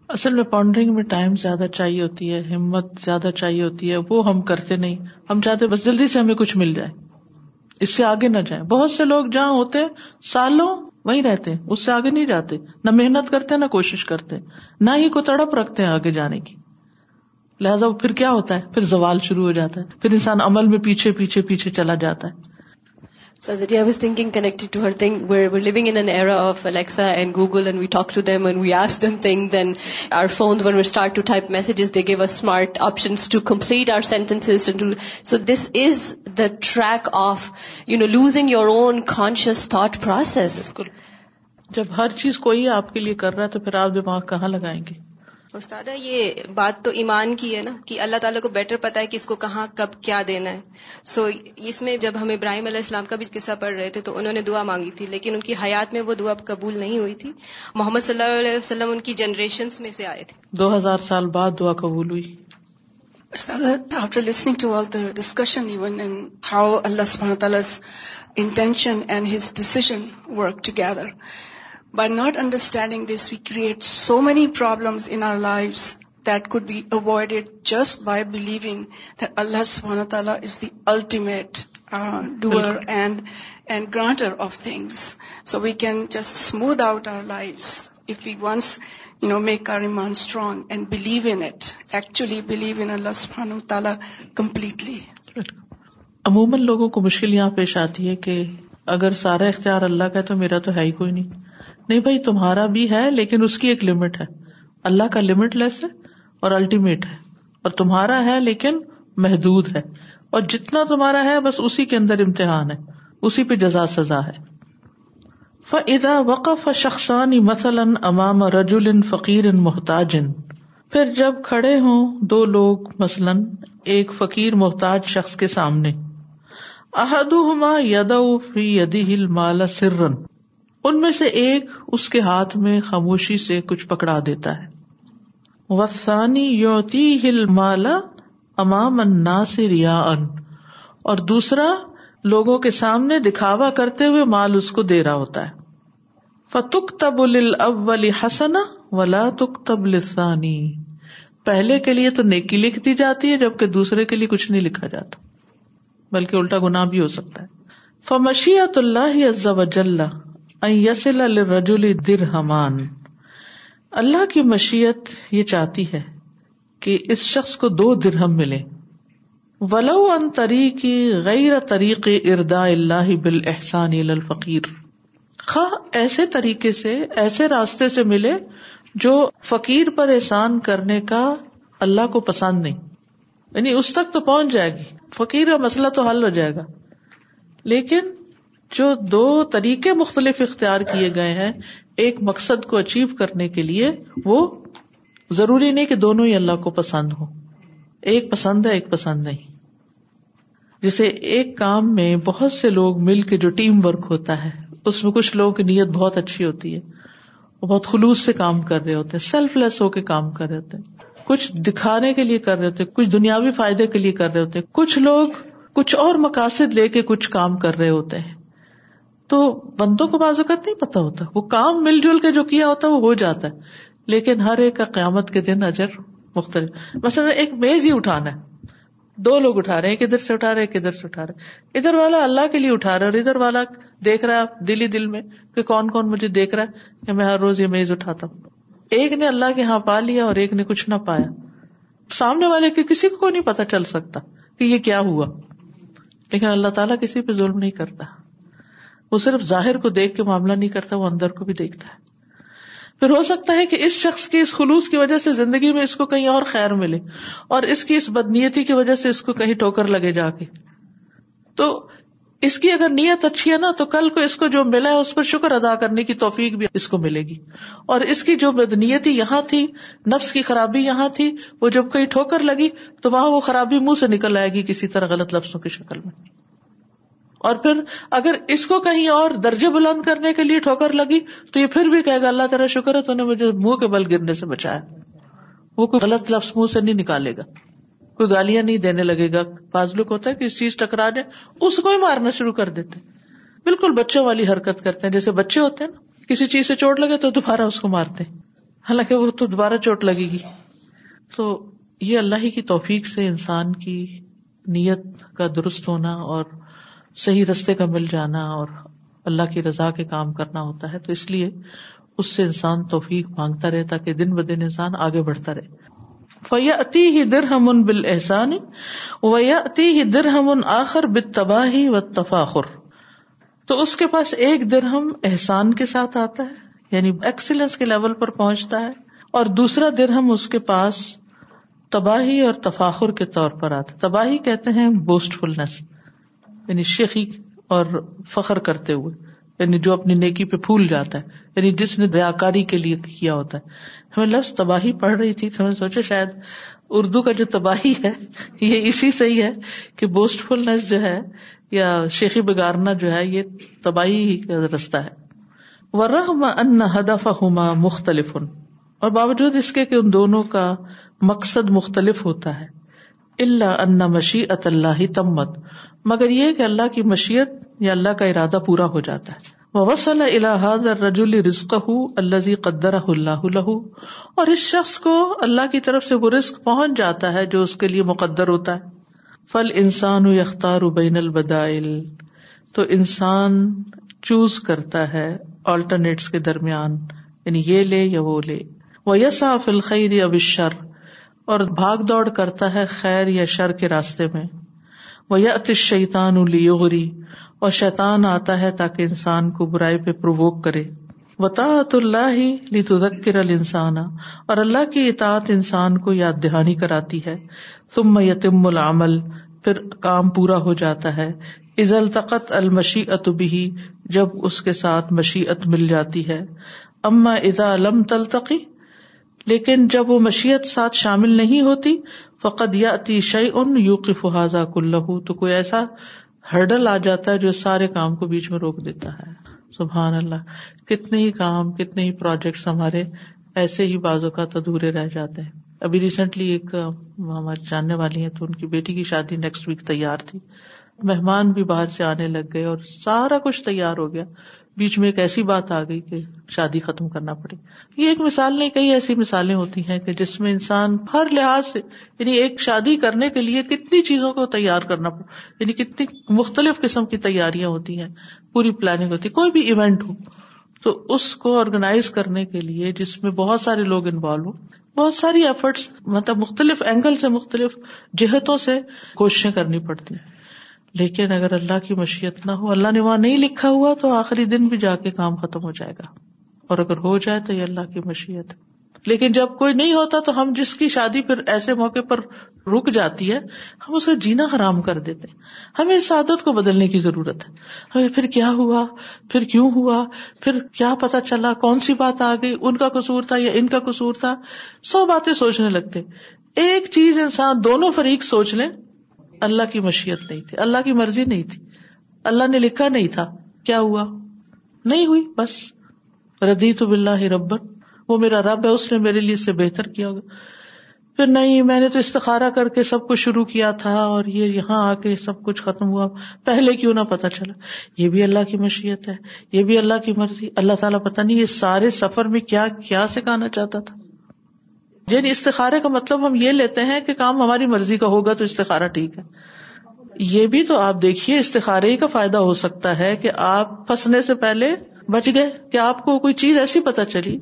اصل میں میں time زیادہ چاہیے ہوتی ہے ہمت زیادہ چاہیے ہوتی ہے وہ ہم کرتے نہیں ہم چاہتے بس جلدی سے ہمیں کچھ مل جائے اس سے آگے نہ جائیں بہت سے لوگ جہاں ہوتے ہیں سالوں وہیں رہتے اس سے آگے نہیں جاتے نہ محنت کرتے نہ کوشش کرتے نہ ہی کو تڑپ رکھتے ہیں آگے جانے کی لہذا پھر کیا ہوتا ہے پھر زوال شروع ہو جاتا ہے پھر انسان عمل میں پیچھے پیچھے پیچھے چلا جاتا ہے So that, yeah, I was thinking connected to her thing. We're, we're living in an era of Alexa and Google and we talk to them and we ask them things and our phones, when we start to type messages, they give us smart options to complete our sentences. And to, so this is the track of, you know, losing your own conscious thought process. جب ہر چیز کوئی آپ کے لیے کر رہا ہے تو پھر آپ دماغ کہاں لگائیں گے استاد یہ بات تو ایمان کی ہے نا کہ اللہ تعالیٰ کو بیٹر پتا ہے کہ اس کو کہاں کب کیا دینا ہے سو so, اس میں جب ہم ابراہیم علیہ السلام کا بھی قصہ پڑھ رہے تھے تو انہوں نے دعا مانگی تھی لیکن ان کی حیات میں وہ دعا قبول نہیں ہوئی تھی محمد صلی اللہ علیہ وسلم ان کی جنریشن میں سے آئے تھے دو ہزار سال بعد دعا قبول ہوئی after to all the discussion even and how اللہ سبحانہ تعالیٰ intention his work together by not understanding this we create so many problems in our life that could be avoided just by believing اللہ سبحانہ تعالیٰ is the ultimate doer and and granter of things so we can just smooth out our life if we once you know make our ایمان strong and believe in it actually believe in اللہ سبحانہ تعالیٰ completely عموماً لوگوں کو مشکل یہاں پیش آتی ہے کہ اگر سارا اختیار اللہ کا ہے تو میرا تو ہے ہی کوئی نہیں نہیں بھائی تمہارا بھی ہے لیکن اس کی ایک لمٹ ہے اللہ کا لمٹ لیس ہے اور الٹیمیٹ ہے اور تمہارا ہے لیکن محدود ہے اور جتنا تمہارا ہے بس اسی کے اندر امتحان ہے اسی پہ جزا سزا ہے فضا وقف شخصانی مثلاً امام رجول ان فقیر ان محتاجن پھر جب کھڑے ہوں دو لوگ مثلاً ایک فقیر محتاج شخص کے سامنے احد حما یدی ہل مالا سرن ان میں سے ایک اس کے ہاتھ میں خاموشی سے کچھ پکڑا دیتا ہے وسانی یوتی ہل مالا امام انا سے ریا ان اور دوسرا لوگوں کے سامنے دکھاوا کرتے ہوئے مال اس کو دے رہا ہوتا ہے تب تب حسنا ولا تک لسانی پہلے کے لیے تو نیکی لکھ دی جاتی ہے جبکہ دوسرے کے لیے کچھ نہیں لکھا جاتا بلکہ الٹا گنا ہو سکتا ہے فمشیت اللہ اللہ کی مشیت یہ چاہتی ہے کہ اس شخص کو دو درہم ملے ولو ان تری غیر طریق اردا اللہ بال احسان فقیر خا ایسے طریقے سے ایسے راستے سے ملے جو فقیر پر احسان کرنے کا اللہ کو پسند نہیں یعنی اس تک تو پہنچ جائے گی فقیر کا مسئلہ تو حل ہو جائے گا لیکن جو دو طریقے مختلف اختیار کیے گئے ہیں ایک مقصد کو اچیو کرنے کے لیے وہ ضروری نہیں کہ دونوں ہی اللہ کو پسند ہو ایک پسند ہے ایک پسند نہیں جسے ایک کام میں بہت سے لوگ مل کے جو ٹیم ورک ہوتا ہے اس میں کچھ لوگوں کی نیت بہت اچھی ہوتی ہے وہ بہت خلوص سے کام کر رہے ہوتے ہیں سیلف لیس ہو کے کام کر رہے ہوتے ہیں کچھ دکھانے کے لیے کر رہے ہوتے ہیں کچھ دنیاوی فائدے کے لیے کر رہے ہوتے ہیں کچھ لوگ کچھ اور مقاصد لے کے کچھ کام کر رہے ہوتے ہیں تو بندوں کو بعض اوقات نہیں پتا ہوتا وہ کام مل جل کے جو کیا ہوتا ہے وہ ہو جاتا ہے لیکن ہر ایک کا قیامت کے دن اجر مختلف مسئلہ ایک میز ہی اٹھانا ہے دو لوگ اٹھا رہے ادھر سے اٹھا رہے ادھر سے اٹھا رہے ادھر والا اللہ کے لیے اٹھا رہا ہے اور ادھر والا دیکھ رہا ہے دل ہی دل میں کہ کون کون مجھے دیکھ رہا ہے کہ میں ہر روز یہ میز اٹھاتا ہوں ایک نے اللہ کے ہاں پا لیا اور ایک نے کچھ نہ پایا سامنے والے کے کسی کو نہیں پتا چل سکتا کہ یہ کیا ہوا لیکن اللہ تعالیٰ کسی پہ ظلم نہیں کرتا وہ صرف ظاہر کو دیکھ کے معاملہ نہیں کرتا وہ اندر کو بھی دیکھتا ہے پھر ہو سکتا ہے کہ اس شخص کی اس خلوص کی وجہ سے زندگی میں اس کو کہیں اور خیر ملے اور اس کی اس بدنیتی کی وجہ سے اس کو کہیں ٹھوکر لگے جا کے تو اس کی اگر نیت اچھی ہے نا تو کل کو اس کو جو ملا ہے اس پر شکر ادا کرنے کی توفیق بھی اس کو ملے گی اور اس کی جو بدنیتی یہاں تھی نفس کی خرابی یہاں تھی وہ جب کہیں ٹھوکر لگی تو وہاں وہ خرابی منہ سے نکل آئے گی کسی طرح غلط لفظوں کی شکل میں اور پھر اگر اس کو کہیں اور درجے بلند کرنے کے لیے ٹھوکر لگی تو یہ پھر بھی کہے گا اللہ تعالیٰ شکر ہے تو نے مجھے منہ کے بل گرنے سے بچایا وہ کوئی غلط لفظ منہ سے نہیں نکالے گا کوئی گالیاں نہیں دینے لگے گا ہوتا ہے کہ اس چیز ٹکرا اس کو ہی مارنا شروع کر دیتے بالکل بچوں والی حرکت کرتے ہیں جیسے بچے ہوتے ہیں نا کسی چیز سے چوٹ لگے تو دوبارہ اس کو مارتے حالانکہ وہ تو دوبارہ چوٹ لگے گی تو یہ اللہ ہی کی توفیق سے انسان کی نیت کا درست ہونا اور صحیح رستے کا مل جانا اور اللہ کی رضا کے کام کرنا ہوتا ہے تو اس لیے اس سے انسان توفیق مانگتا رہے تاکہ دن ب دن انسان آگے بڑھتا رہے فیا ہی در ہم ان بال ہی در ہم ان آخر بت تباہی و تفاخر تو اس کے پاس ایک در ہم احسان کے ساتھ آتا ہے یعنی ایکسیلنس کے لیول پر پہنچتا ہے اور دوسرا در ہم اس کے پاس تباہی اور تفاخر کے طور پر آتا ہے تباہی کہتے ہیں بوسٹ فلنس یعنی شیخی اور فخر کرتے ہوئے یعنی جو اپنی نیکی پہ پھول جاتا ہے یعنی جس نے دیا کاری کے لیے کیا ہوتا ہے ہمیں لفظ تباہی پڑھ رہی تھی تو سوچا شاید اردو کا جو تباہی ہے یہ اسی سے ہی ہے کہ بوسٹ فلنس جو ہے یا شیخی بگارنا جو ہے یہ تباہی کا رستہ ہے ورحم ان ہدف ہما مختلف اور باوجود اس کے کہ ان دونوں کا مقصد مختلف ہوتا ہے اللہ ان مشی اط اللہ تمت مگر یہ کہ اللہ کی مشیت یا اللہ کا ارادہ پورا ہو جاتا ہے وہ وسل الحاظ رج الرزق اللہ قدر اللہ الح اور اس شخص کو اللہ کی طرف سے وہ رزق پہنچ جاتا ہے جو اس کے لیے مقدر ہوتا ہے فل انسان اختار و بین البدائل تو انسان چوز کرتا ہے آلٹرنیٹس کے درمیان یعنی یہ لے یا وہ لے وہ یسا خیر یا بشر اور بھاگ دوڑ کرتا ہے خیر یا شر کے راستے میں وہ یت شیتان الیغری اور شیطان آتا ہے تاکہ انسان کو برائی پہ پروک کرے وطا ہی انسان اور اللہ کی اطاعت انسان کو یاد دہانی کراتی ہے تم یتم العمل پھر کام پورا ہو جاتا ہے التقت ازلطقت بھی جب اس کے ساتھ مشیعت مل جاتی ہے اما ادا علم تلتقی لیکن جب وہ مشیت ساتھ شامل نہیں ہوتی یا اتی شعی ان کلو تو کوئی ایسا ہرڈل آ جاتا ہے جو سارے کام کو بیچ میں روک دیتا ہے سبحان اللہ کتنے ہی کام کتنے ہی پروجیکٹس ہمارے ایسے ہی بازو کا ادورے رہ جاتے ہیں ابھی ریسنٹلی ایک ہماری جاننے والی ہیں تو ان کی بیٹی کی شادی نیکسٹ ویک تیار تھی مہمان بھی باہر سے آنے لگ گئے اور سارا کچھ تیار ہو گیا بیچ میں ایک ایسی بات آ گئی کہ شادی ختم کرنا پڑی یہ ایک مثال نہیں کئی ایسی مثالیں ہوتی ہیں کہ جس میں انسان ہر لحاظ سے یعنی ایک شادی کرنے کے لیے کتنی چیزوں کو تیار کرنا پڑ یعنی کتنی مختلف قسم کی تیاریاں ہوتی ہیں پوری پلاننگ ہوتی ہے کوئی بھی ایونٹ ہو تو اس کو آرگنائز کرنے کے لیے جس میں بہت سارے لوگ انوالو ہوں بہت ساری ایفرٹس مطلب مختلف اینگل سے مختلف جہتوں سے کوششیں کرنی پڑتی ہیں لیکن اگر اللہ کی مشیت نہ ہو اللہ نے وہاں نہیں لکھا ہوا تو آخری دن بھی جا کے کام ختم ہو جائے گا اور اگر ہو جائے تو یہ اللہ کی مشیت لیکن جب کوئی نہیں ہوتا تو ہم جس کی شادی پھر ایسے موقع پر رک جاتی ہے ہم اسے جینا حرام کر دیتے ہمیں اس عادت کو بدلنے کی ضرورت ہے ہمیں پھر کیا ہوا پھر کیوں ہوا پھر کیا پتا چلا کون سی بات آ گئی ان کا قصور تھا یا ان کا قصور تھا سو باتیں سوچنے لگتے ایک چیز انسان دونوں فریق سوچ لیں اللہ کی مشیت نہیں تھی اللہ کی مرضی نہیں تھی اللہ نے لکھا نہیں تھا کیا ہوا نہیں ہوئی بس ردی تو بلّہ ربن وہ میرا رب ہے اس نے میرے لیے بہتر کیا ہوگا پھر نہیں میں نے تو استخارا کر کے سب کچھ شروع کیا تھا اور یہ یہاں آ کے سب کچھ ختم ہوا پہلے کیوں نہ پتا چلا یہ بھی اللہ کی مشیت ہے یہ بھی اللہ کی مرضی اللہ تعالیٰ پتا نہیں یہ سارے سفر میں کیا کیا سکھانا چاہتا تھا یعنی استخارے کا مطلب ہم یہ لیتے ہیں کہ کام ہماری مرضی کا ہوگا تو استخارا ٹھیک ہے یہ بھی تو آپ دیکھیے استخارے ہی کا فائدہ ہو سکتا ہے کہ آپ پھنسنے سے پہلے بچ گئے کہ آپ کو کوئی چیز ایسی پتا چلی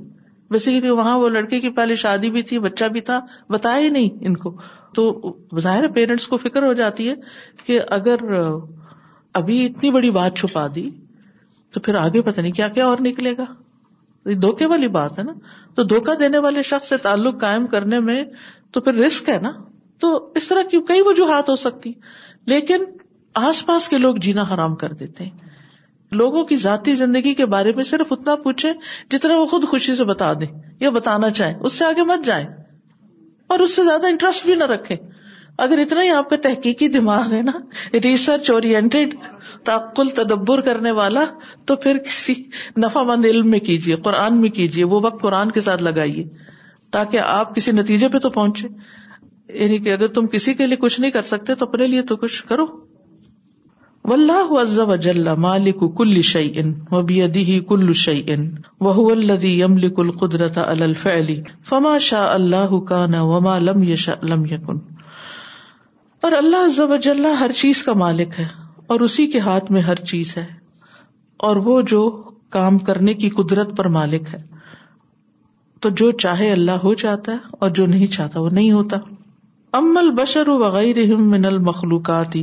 ویسے وہاں وہ لڑکے کی پہلے شادی بھی تھی بچہ بھی تھا بتایا ہی نہیں ان کو تو ظاہر پیرنٹس کو فکر ہو جاتی ہے کہ اگر ابھی اتنی بڑی بات چھپا دی تو پھر آگے پتا نہیں کیا کیا اور نکلے گا دھوکے والی بات ہے نا تو دھوکا دینے والے شخص سے تعلق قائم کرنے میں تو پھر رسک ہے نا تو اس طرح کی کئی وجوہات ہو سکتی لیکن آس پاس کے لوگ جینا حرام کر دیتے ہیں لوگوں کی ذاتی زندگی کے بارے میں صرف اتنا پوچھے جتنا وہ خود خوشی سے بتا دیں یا بتانا چاہیں اس سے آگے مت جائیں اور اس سے زیادہ انٹرسٹ بھی نہ رکھے اگر اتنا ہی آپ کا تحقیقی دماغ ہے نا ریسرچ اور تعقل تدبر کرنے والا تو پھر کسی مند علم میں کیجیے قرآن میں کیجیے وہ وقت قرآن کے ساتھ لگائیے تاکہ آپ کسی نتیجے پہ تو پہنچے یعنی کہ اگر تم کسی کے لیے کچھ نہیں کر سکتے تو اپنے لیے تو کچھ کرو کروز مالک کل کل شاء اللہ لم لم اور اللہ جل ہر چیز کا مالک ہے اور اسی کے ہاتھ میں ہر چیز ہے اور وہ جو کام کرنے کی قدرت پر مالک ہے تو جو چاہے اللہ ہو جاتا ہے اور جو نہیں چاہتا وہ نہیں ہوتا امل بشر وغیرہ من مخلوقات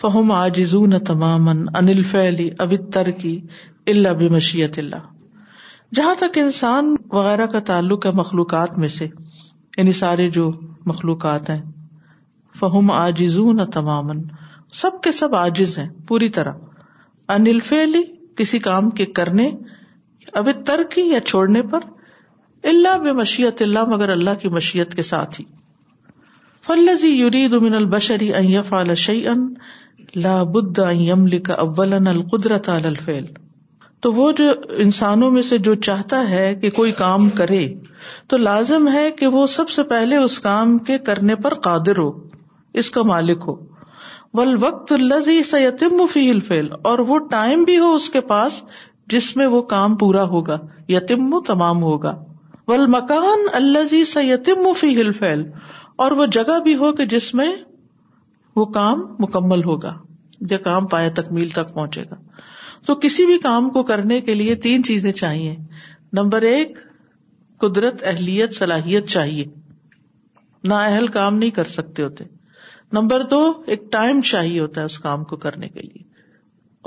فہم عاجزون تماما انل الفعل ال اب ترکی اللہ بشیت اللہ جہاں تک انسان وغیرہ کا تعلق ہے مخلوقات میں سے انہیں یعنی سارے جو مخلوقات ہیں فہم عاجزون تمامن سب کے سب آجز ہیں پوری طرح انلفیلی کسی کام کے کرنے اب ترکی یا چھوڑنے پر اللہ بے مشیت اللہ مگر اللہ کی مشیت کے ساتھ ہی فلزی البشری ان لا بد ان کا اولا القدرت الفیل تو وہ جو انسانوں میں سے جو چاہتا ہے کہ کوئی کام کرے تو لازم ہے کہ وہ سب سے پہلے اس کام کے کرنے پر قادر ہو اس کا مالک ہو وقت الزی سیتم فی الفیل اور وہ ٹائم بھی ہو اس کے پاس جس میں وہ کام پورا ہوگا یتیم تمام ہوگا ول مکان الزی سیتم فی الفیل اور وہ جگہ بھی ہو کہ جس میں وہ کام مکمل ہوگا یا کام پایا تکمیل تک پہنچے گا تو کسی بھی کام کو کرنے کے لیے تین چیزیں چاہیے نمبر ایک قدرت اہلیت صلاحیت چاہیے نااہل کام نہیں کر سکتے ہوتے نمبر دو ایک ٹائم چاہیے ہوتا ہے اس کام کو کرنے کے لیے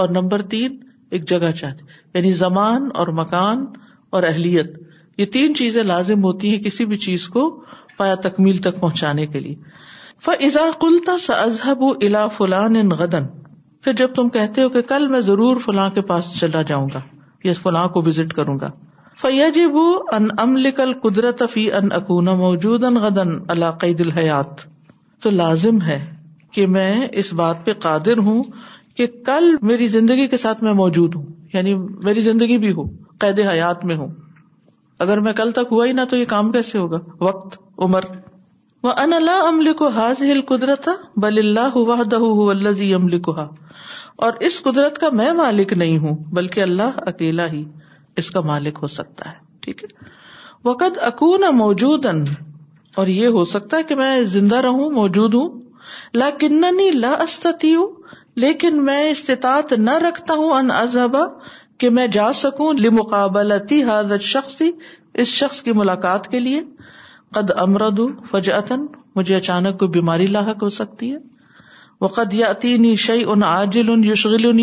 اور نمبر تین ایک جگہ چاہتی یعنی زمان اور مکان اور اہلیت یہ تین چیزیں لازم ہوتی ہیں کسی بھی چیز کو پایا تکمیل تک پہنچانے کے لیے فضا کلتا سا ازہب الا فلان ان غدن پھر جب تم کہتے ہو کہ کل میں ضرور فلاں کے پاس چلا جاؤں گا یا فلاں کو وزٹ کروں گا فیا جی بو ان قدرت فی ان اکونا موجود ان غدن اللہ قید الحیات تو لازم ہے کہ میں اس بات پہ قادر ہوں کہ کل میری زندگی کے ساتھ میں موجود ہوں یعنی میری زندگی بھی ہو قید حیات میں ہوں اگر میں کل تک ہوا ہی نہ تو یہ کام کیسے ہوگا وقت عمر وہ ان اللہ عمل کو حاض ہل قدرت بل اللہ اللہ اور اس قدرت کا میں مالک نہیں ہوں بلکہ اللہ اکیلا ہی اس کا مالک ہو سکتا ہے ٹھیک ہے وقت اکون موجود ان اور یہ ہو سکتا ہے کہ میں زندہ رہوں موجود ہوں لا استتی ہوں لیکن میں استطاعت نہ رکھتا ہوں ان کہ میں جا سکوں شخص اس شخص کی ملاقات کے لیے قد امرد فج عطن مجھے اچانک کوئی بیماری لاحق ہو سکتی ہے وہ قد یا تین شعی ان عاجل ان یوشغل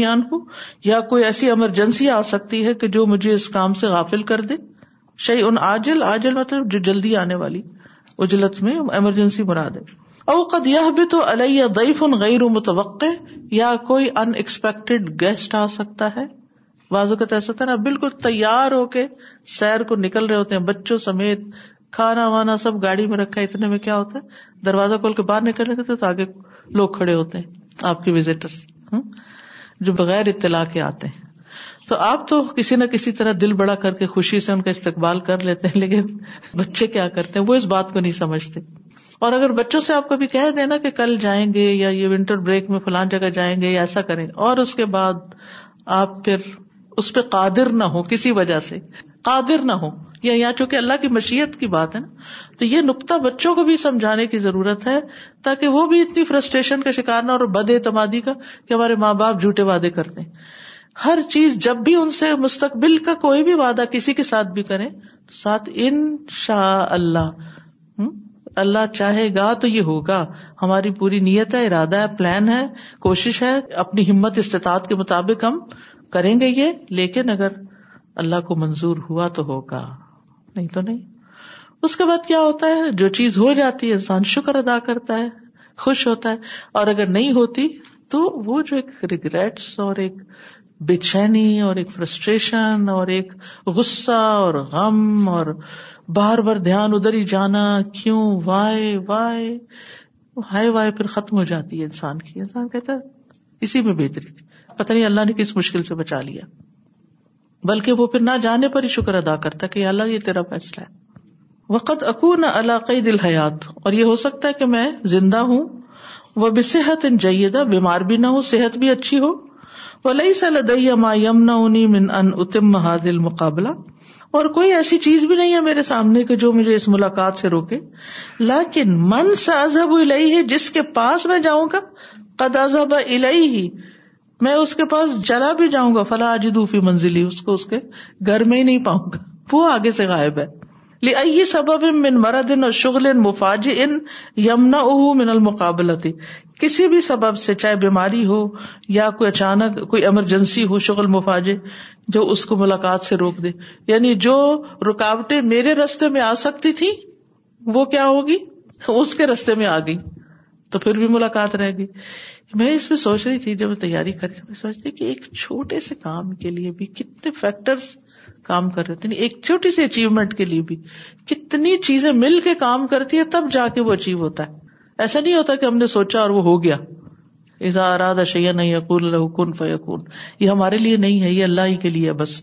یا کوئی ایسی ایمرجنسی آ سکتی ہے کہ جو مجھے اس کام سے غافل کر دے شعی ان عاجل عاجل مطلب جو جلدی آنے والی اجلت میں ایمرجنسی مراد قد یہ بھی تو علیہ غیر متوقع یا کوئی ان ایکسپیکٹ گیسٹ آ سکتا ہے بازو کا تھا نا بالکل تیار ہو کے سیر کو نکل رہے ہوتے ہیں بچوں سمیت کھانا وانا سب گاڑی میں رکھا ہے اتنے میں کیا ہوتا ہے دروازہ کھول کے باہر نکلنے تو آگے لوگ کھڑے ہوتے ہیں آپ کے وزٹر جو بغیر اطلاع کے آتے ہیں تو آپ تو کسی نہ کسی طرح دل بڑا کر کے خوشی سے ان کا استقبال کر لیتے ہیں لیکن بچے کیا کرتے ہیں وہ اس بات کو نہیں سمجھتے اور اگر بچوں سے آپ کبھی کہہ دینا نا کہ کل جائیں گے یا یہ ونٹر بریک میں فلان جگہ جائیں گے یا ایسا کریں گے اور اس کے بعد آپ پھر اس پہ قادر نہ ہو کسی وجہ سے قادر نہ ہو یا یہاں چونکہ اللہ کی مشیت کی بات ہے نا تو یہ نقطہ بچوں کو بھی سمجھانے کی ضرورت ہے تاکہ وہ بھی اتنی فرسٹریشن کا شکار نہ اور بد اعتمادی کا کہ ہمارے ماں باپ جھوٹے وعدے کرتے ہیں ہر چیز جب بھی ان سے مستقبل کا کوئی بھی وعدہ کسی کے ساتھ بھی کریں تو ساتھ ان شاء اللہ اللہ چاہے گا تو یہ ہوگا ہماری پوری نیت ہے ارادہ ہے پلان ہے کوشش ہے اپنی ہمت استطاعت کے مطابق ہم کریں گے یہ لیکن اگر اللہ کو منظور ہوا تو ہوگا نہیں تو نہیں اس کے بعد کیا ہوتا ہے جو چیز ہو جاتی ہے انسان شکر ادا کرتا ہے خوش ہوتا ہے اور اگر نہیں ہوتی تو وہ جو ایک ریگریٹس اور ایک بے چینی اور ایک فرسٹریشن اور ایک غصہ اور غم اور بار بار دھیان ادھر ہی جانا کیوں وائے وائے ہائے وائے پھر ختم ہو جاتی ہے انسان کی انسان کہتا ہے اسی میں بہتری تھی پتہ نہیں اللہ نے کس مشکل سے بچا لیا بلکہ وہ پھر نہ جانے پر ہی شکر ادا کرتا کہ اللہ یہ تیرا فیصلہ ہے وقت اکو نہ علاقائی دل حیات اور یہ ہو سکتا ہے کہ میں زندہ ہوں وہ بھی صحت ان جیدہ بیمار بھی نہ ہو صحت بھی اچھی ہو ولی سلدیا ما یمنا اونی من ان اتم حادل مقابلہ اور کوئی ایسی چیز بھی نہیں ہے میرے سامنے کہ جو مجھے اس ملاقات سے روکے لیکن من سازب الہی ہے جس کے پاس میں جاؤں گا قد ازب الہی ہی میں اس کے پاس جلا بھی جاؤں گا فلا فی منزلی اس کو اس کے گھر میں ہی نہیں پاؤں گا وہ آگے سے غائب ہے لئی سبب من مرد ان اور شغل ان مفاج ان یمنا من المقابلتی کسی بھی سبب سے چاہے بیماری ہو یا کوئی اچانک کوئی ایمرجنسی ہو شغل مفاجے جو اس کو ملاقات سے روک دے یعنی جو رکاوٹیں میرے رستے میں آ سکتی تھی وہ کیا ہوگی اس کے رستے میں آ گئی تو پھر بھی ملاقات رہ گی میں اس میں سوچ رہی تھی جب میں تیاری کر رہی میں سوچتی کہ ایک چھوٹے سے کام کے لیے بھی کتنے فیکٹر کام کر رہے تھے ایک چھوٹی سی اچیومنٹ کے لیے بھی کتنی چیزیں مل کے کام کرتی ہے تب جا کے وہ اچیو ہوتا ہے ایسا نہیں ہوتا کہ ہم نے سوچا اور وہ ہو گیا ازا اراد اشیا نہیں فیقون یہ ہمارے لیے نہیں ہے یہ اللہ ہی کے لیے بس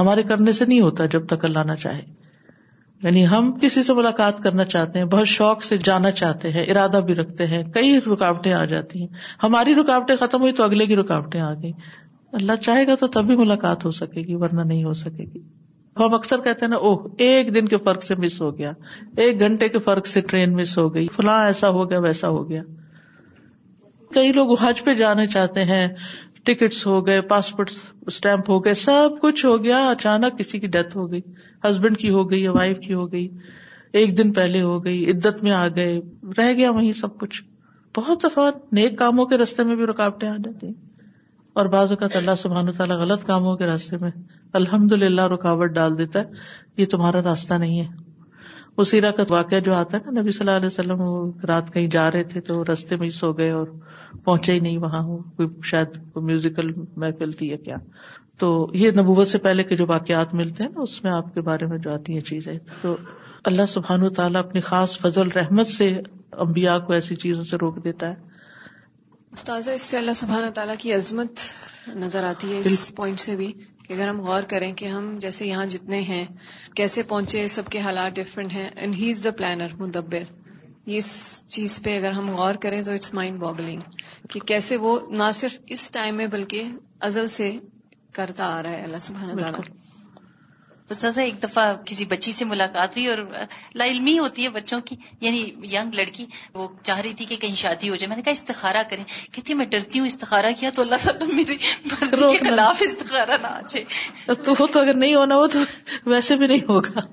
ہمارے کرنے سے نہیں ہوتا جب تک اللہ نہ چاہے یعنی ہم کسی سے ملاقات کرنا چاہتے ہیں بہت شوق سے جانا چاہتے ہیں ارادہ بھی رکھتے ہیں کئی رکاوٹیں آ جاتی ہیں ہماری رکاوٹیں ختم ہوئی تو اگلے کی رکاوٹیں آ گئی اللہ چاہے گا تو تب بھی ملاقات ہو سکے گی ورنہ نہیں ہو سکے گی ہم اکثر کہتے ہیں نا اوہ ایک دن کے فرق سے مس ہو گیا ایک گھنٹے کے فرق سے ٹرین مس ہو گئی فلاں ایسا ہو گیا ویسا ہو گیا کئی لوگ حج پہ جانا چاہتے ہیں ٹکٹس ہو گئے پاسپورٹ اسٹمپ ہو گئے سب کچھ ہو گیا اچانک کسی کی ڈیتھ ہو گئی ہسبینڈ کی ہو گئی وائف کی ہو گئی ایک دن پہلے ہو گئی عدت میں آ گئے رہ گیا وہیں سب کچھ بہت دفعہ نیک کاموں کے رستے میں بھی رکاوٹیں آ جاتی ہیں اور بعض اوقات اللہ سبحان تعالیٰ غلط کاموں کے راستے میں الحمد للہ رکاوٹ ڈال دیتا ہے یہ تمہارا راستہ نہیں ہے وہ سیرا کا واقعہ جو آتا ہے نا نبی صلی اللہ علیہ وسلم وہ رات کہیں جا رہے تھے تو راستے میں ہی سو گئے اور پہنچے ہی نہیں وہاں شاید میوزیکل محفل تھی یا کیا تو یہ نبوت سے پہلے کے جو واقعات ملتے ہیں نا اس میں آپ کے بارے میں جو آتی ہیں چیزیں تو اللہ سبحان و تعالیٰ اپنی خاص فضل رحمت سے امبیا کو ایسی چیزوں سے روک دیتا ہے استاذ اس سے اللہ سبحانہ تعالیٰ کی عظمت نظر آتی ہے اس پوائنٹ سے بھی کہ اگر ہم غور کریں کہ ہم جیسے یہاں جتنے ہیں کیسے پہنچے سب کے حالات ڈفرینٹ ہیں and he is the planner مدبر اس چیز پہ اگر ہم غور کریں تو اٹس مائنڈ باگلنگ کہ کیسے وہ نہ صرف اس ٹائم میں بلکہ ازل سے کرتا آ رہا ہے اللہ سبحانہ تعالیٰ ایک دفعہ کسی بچی سے ملاقات ہوئی اور لا علمی ہوتی ہے بچوں کی یعنی ینگ لڑکی وہ چاہ رہی تھی کہ کہیں شادی ہو جائے میں نے کہا استخارہ کریں کہتی میں ڈرتی ہوں استخارہ کیا تو اللہ تعالیٰ میری مرضی کے خلاف استخارہ نہ آ جائے تو اگر نہیں ہونا ہو تو ویسے بھی نہیں ہوگا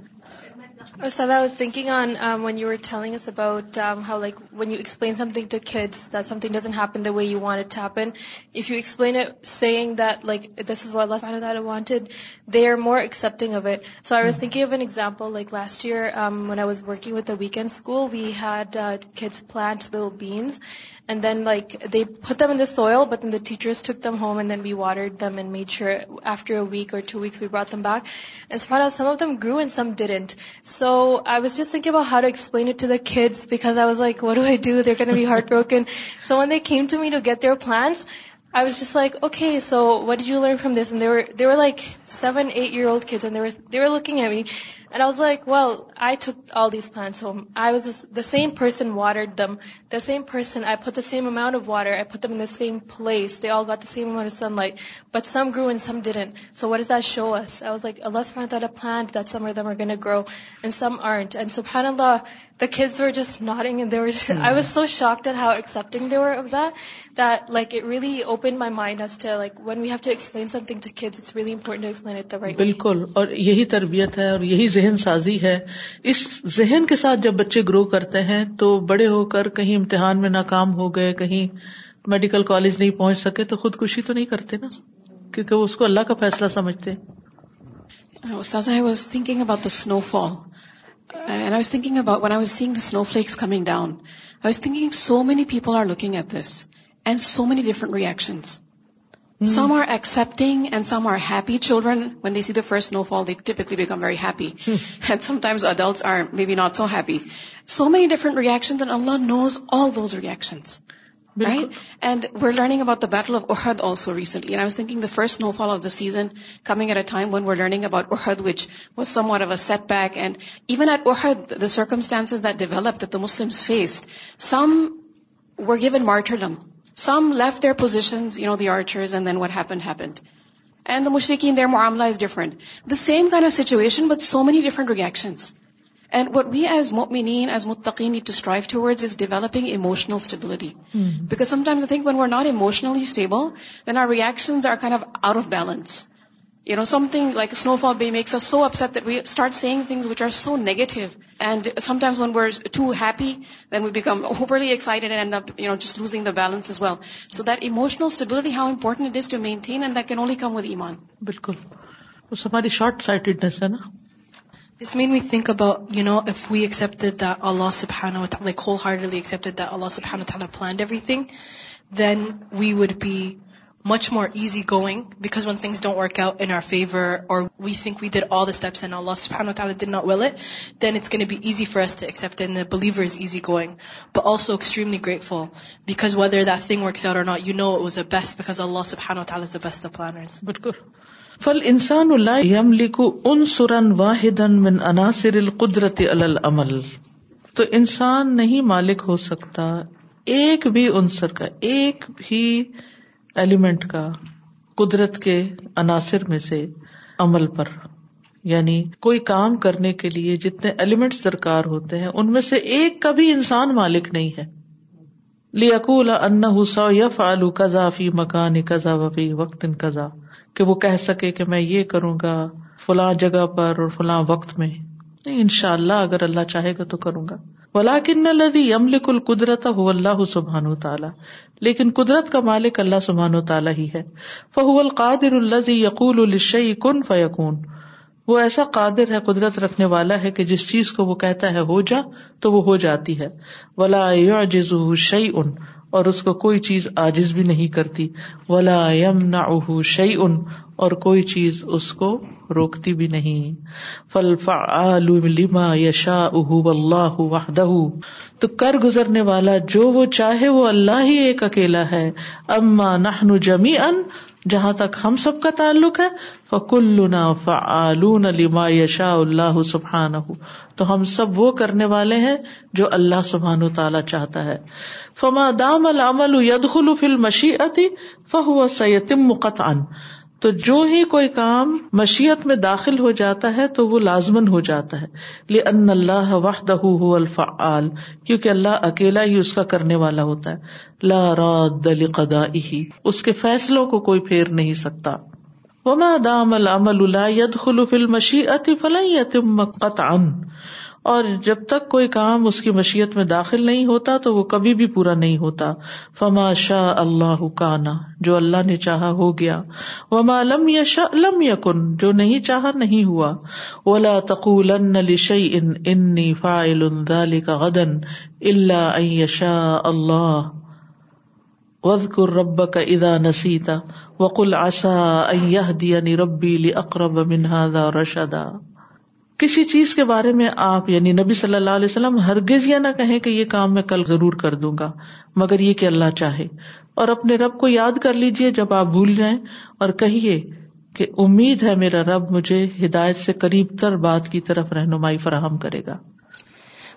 Ustad, I was thinking on um, when you were telling us about um, how, like, when you explain something to kids, that something doesn't happen the way you want it to happen. If you explain it saying that, like, this is what Allah subhanahu wa ta'ala wanted, they are more accepting of it. So I was mm-hmm. thinking of an example, like last year um, when I was working with the weekend school, we had uh, kids plant little beans. And then, like, they put them in the soil, but then the teachers took them home and then we watered them and made sure after a week or 2 weeks we brought them back. And subhanAllah, some of them grew and some didn't. So I was just thinking about how to explain it to the kids because I was like, what do I do? They're going to be <laughs> heartbroken. So when they came to me to get their plants, I was just like, okay, so what did you learn from this? And they were like 7, 8-year-old kids and they were looking at me same پارڈ person like so fan اللہ یہی تربیت ہے اور یہی ذہن سازی ہے اس ذہن کے ساتھ جب بچے گرو کرتے ہیں تو بڑے ہو کر کہیں امتحان میں ناکام ہو گئے کہیں میڈیکل کالج نہیں پہنچ سکے تو خودکشی تو نہیں کرتے نا کیونکہ وہ اس کو اللہ کا فیصلہ سمجھتے And I was thinking about when I was seeing the snowflakes coming down, I was thinking so many people are looking at this and so many different reactions. Mm. Some are accepting and some are happy. Children, when they see the first snowfall, they typically become very happy. <laughs> And sometimes adults are maybe not so happy. So many different reactions, and Allah knows all those reactions. Right? And we're learning about the Battle of Uhud also recently. And I was thinking the first snowfall of the season coming at a time when we're learning about Uhud, which was somewhat of a setback. And even at Uhud, the circumstances that developed that the Muslims faced, some were given martyrdom. Some left their positions, the archers, and then what happened. And the mushrikeen, their mu'amala is different. The same kind of situation, but so many different reactions. And what we is me ni is موترائیو tour developing emotional stability not emotionally stable then are reasons you know something like be makes we start seeing which are so negatives one were to happen overrated losing the balance well so that emotionality how important to maintain بالکل short sightedness this made me think about you know if we expected the اللہ سف ہینو تھک ہواڈلی accepted دلّا سفو تھالا planned everything then we would be much more easygoing because when things don't work out in our favour or we think we ڈر all this N او سف ہینو تھال not well it then it's can be easy first except believers easy going but also extremely grateful because whether thing works out not you know is the best because Allah سف ہینو تھال از دلانرز فل انسان الحم لکھو ان سرن واحد عناصر القدرت العمل تو انسان نہیں مالک ہو سکتا ایک بھی انصر کا ایک بھی ایلیمنٹ کا قدرت کے عناصر میں سے عمل پر یعنی کوئی کام کرنے کے لیے جتنے ایلیمنٹ درکار ہوتے ہیں ان میں سے ایک کا بھی انسان مالک نہیں ہے لیاکولا انا حسا یا فالو فی مکان کزا وفی وقت ان قزا کہ وہ کہہ سکے کہ میں یہ کروں گا فلاں جگہ پر اور فلاں وقت میں ان شاء اللہ اگر اللہ چاہے گا تو کروں گا ولاکن اللہ سبحان و تعالیٰ لیکن قدرت کا مالک اللہ سبحان و تعالیٰ ہی ہے فہو الزی یقول الشع کن فیقون وہ ایسا قادر ہے قدرت رکھنے والا ہے کہ جس چیز کو وہ کہتا ہے ہو جا تو وہ ہو جاتی ہے ولا جزو شعی ان اور اس کو کوئی چیز آجز بھی نہیں کرتی ولا یم نہ اہ اس کو روکتی بھی نہیں فل فا لما یشا اہ اللہ وحدہ تو کر گزرنے والا جو وہ چاہے وہ اللہ ہی ایک اکیلا ہے اما نہ جہاں تک ہم سب کا تعلق ہے فکل النا لما یشا اللہ سبحان تو ہم سب وہ کرنے والے ہیں جو اللہ سبحان تعالی چاہتا ہے فما دام العمل يدخل في المشيئه فهو سيتم ان تو جو ہی کوئی کام مشیت میں داخل ہو جاتا ہے تو وہ لازمن ہو جاتا ہے اللہ لے هو الفعال کیونکہ کیوں اکیلا ہی اس کا کرنے والا ہوتا ہے لا راد لقضائه اس کے فیصلوں کو کوئی پھیر نہیں سکتا وما دام العمل دامل اور جب تک کوئی کام اس کی مشیت میں داخل نہیں ہوتا تو وہ کبھی بھی پورا نہیں ہوتا فما شاہ اللہ کانا جو اللہ نے چاہا ہو گیا وما لم لم یشلم جو نہیں چاہا نہیں ہوا اولا تقول ان علی ذلك ان الا ان دالی کا غدن اللہ اللہ رب کا ادا نسیتا وقل ربی منہادا رشدا کسی چیز کے بارے میں آپ یعنی نبی صلی اللہ علیہ وسلم ہرگز نہ کہیں کہ یہ کام میں کل ضرور کر دوں گا مگر یہ کہ اللہ چاہے اور اپنے رب کو یاد کر لیجیے جب آپ بھول جائیں اور کہیے کہ امید ہے میرا رب مجھے ہدایت سے قریب تر بات کی طرف رہنمائی فراہم کرے گا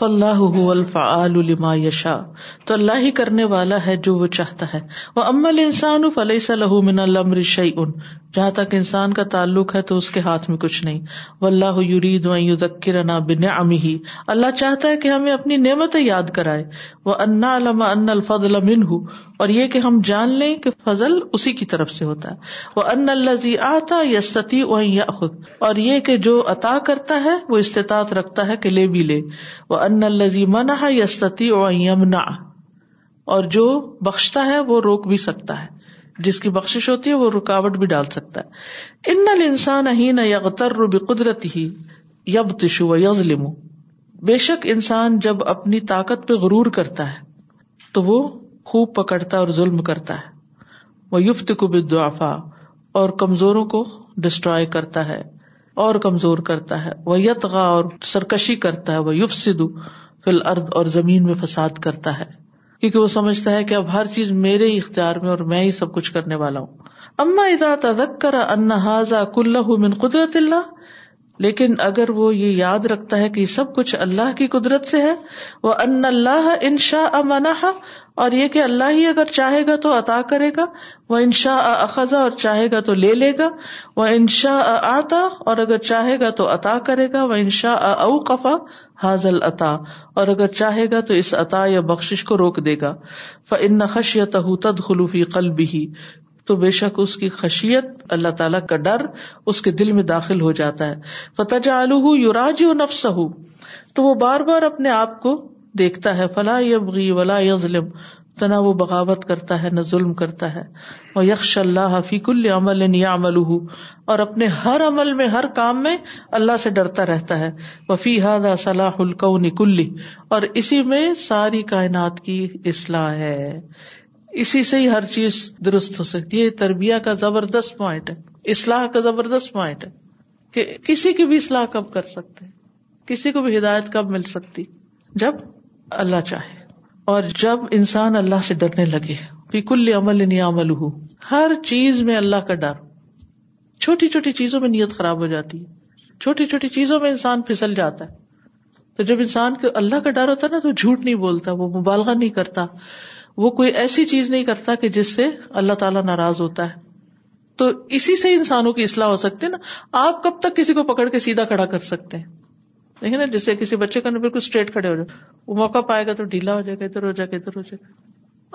فلاح الفعال الفا یشا تو اللہ ہی کرنے والا ہے جو وہ چاہتا ہے وہ امل انسان فلح ص من الم رش ان جہاں تک انسان کا تعلق ہے تو اس کے ہاتھ میں کچھ نہیں و اللہ یورید بن امی اللہ چاہتا ہے کہ ہمیں اپنی نعمت یاد کرائے وہ انا الما انف لمن اور یہ کہ ہم جان لیں کہ فضل اسی کی طرف سے ہوتا ہے وہ ان الزی آتا یستی ستی خود اور یہ کہ جو عطا کرتا ہے وہ استطاط رکھتا ہے کہ لے بھی لے وہ ان الزی منا یمنا اور جو بخشتا ہے وہ روک بھی سکتا ہے جس کی بخش ہوتی ہے وہ رکاوٹ بھی ڈال سکتا ہے ان نل انسان ہی یب تشو یزلم بے شک انسان جب اپنی طاقت پہ غرور کرتا ہے تو وہ خوب پکڑتا اور ظلم کرتا ہے وہ یفت کو بھی اور کمزوروں کو ڈسٹرائے کرتا ہے اور کمزور کرتا ہے وہ یتغا اور سرکشی کرتا ہے وہ یوف سدو فل ارد اور زمین میں فساد کرتا ہے کیونکہ وہ سمجھتا ہے کہ اب ہر چیز میرے ہی اختیار میں اور میں ہی سب کچھ کرنے والا ہوں اما ازارتا اناض من قدرت اللہ لیکن اگر وہ یہ یاد رکھتا ہے کہ سب کچھ اللہ کی قدرت سے ہے وہ ان اللہ ان امنا اور یہ کہ اللہ ہی اگر چاہے گا تو عطا کرے گا وہ ان شاء اخذا اور چاہے گا تو لے لے گا وہ ان آتا اور اگر چاہے گا تو عطا کرے گا وہ انشا اوقفا حاضل عطا اور اگر چاہے گا تو اس عطا یا بخش کو روک دے گا فن خش یا تہوت خلوفی قلب بھی تو بے شک اس کی خشیت اللہ تعالی کا ڈر اس کے دل میں داخل ہو جاتا ہے فتح جا یو راج نفس ہو تو وہ بار بار اپنے آپ کو دیکھتا ہے فلاح یا ظلم تو نہ وہ بغاوت کرتا ہے نہ ظلم کرتا ہے وہ یکش اللہ فی العمل امل عمل اور اپنے ہر عمل میں ہر کام میں اللہ سے ڈرتا رہتا ہے وہ فی ہاد نکلی اور اسی میں ساری کائنات کی اصلاح ہے اسی سے ہی ہر چیز درست ہو سکتی ہے تربیت کا زبردست پوائنٹ ہے اصلاح کا زبردست پوائنٹ ہے کہ کسی کی بھی اصلاح کب کر سکتے کسی کو بھی ہدایت کب مل سکتی جب اللہ چاہے اور جب انسان اللہ سے ڈرنے لگے عمل نیا ہر چیز میں اللہ کا ڈر چھوٹی چھوٹی چیزوں میں نیت خراب ہو جاتی ہے چھوٹی چھوٹی چیزوں میں انسان پھسل جاتا ہے تو جب انسان کو اللہ کا ڈر ہوتا ہے نا تو جھوٹ نہیں بولتا وہ مبالغہ نہیں کرتا وہ کوئی ایسی چیز نہیں کرتا کہ جس سے اللہ تعالیٰ ناراض ہوتا ہے تو اسی سے انسانوں کی اصلاح ہو سکتی ہے نا آپ کب تک کسی کو پکڑ کے سیدھا کھڑا کر سکتے ہیں جیسے کسی بچے کا بالکل اسٹریٹ کھڑے ہو جائے وہ موقع پائے گا تو ڈھیلا ہو جائے گا ادھر ہو جائے گا ادھر ہو جائے گا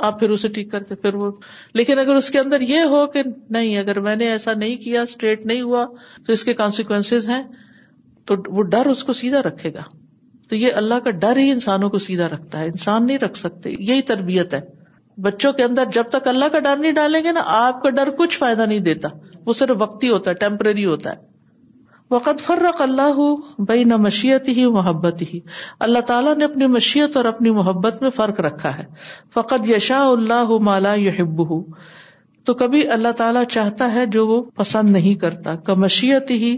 آپ پھر اسے ٹھیک کرتے پھر وہ لیکن اگر اس کے اندر یہ ہو کہ نہیں اگر میں نے ایسا نہیں کیا اسٹریٹ نہیں ہوا تو اس کے کانسیکوینس ہیں تو وہ ڈر اس کو سیدھا رکھے گا تو یہ اللہ کا ڈر ہی انسانوں کو سیدھا رکھتا ہے انسان نہیں رکھ سکتے یہی تربیت ہے بچوں کے اندر جب تک اللہ کا ڈر نہیں ڈالیں گے نا آپ کا ڈر کچھ فائدہ نہیں دیتا وہ صرف وقتی ہوتا ہے ٹیمپرری ہوتا ہے وقت فرق اللہ ہُ نہ مشیت ہی محبت ہی اللہ تعالیٰ نے اپنی مشیت اور اپنی محبت میں فرق رکھا ہے فقط یشا اللہ مالا یحب ہُو کبھی اللہ تعالیٰ چاہتا ہے جو وہ پسند نہیں کرتا کا مشیت ہی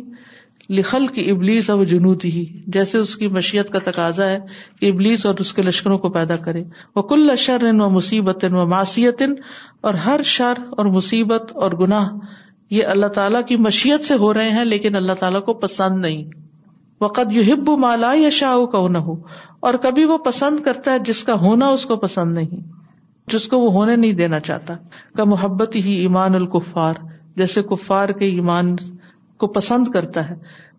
لکھل کی ابلیس اور جنوت ہی جیسے اس کی مشیت کا تقاضا ہے کہ ابلیس اور اس کے لشکروں کو پیدا کرے وہ کل شر و مصیبت و ماسی اور ہر شر اور مصیبت اور گناہ یہ اللہ تعالیٰ کی مشیت سے ہو رہے ہیں لیکن اللہ تعالیٰ کو پسند نہیں وقت یو ہب مالا یا شاہ کو نہ ہو اور کبھی وہ پسند کرتا ہے جس کا ہونا اس کو پسند نہیں جس کو وہ ہونے نہیں دینا چاہتا کا محبت ہی ایمان القفار جیسے کفار کے ایمان کو پسند کرتا ہے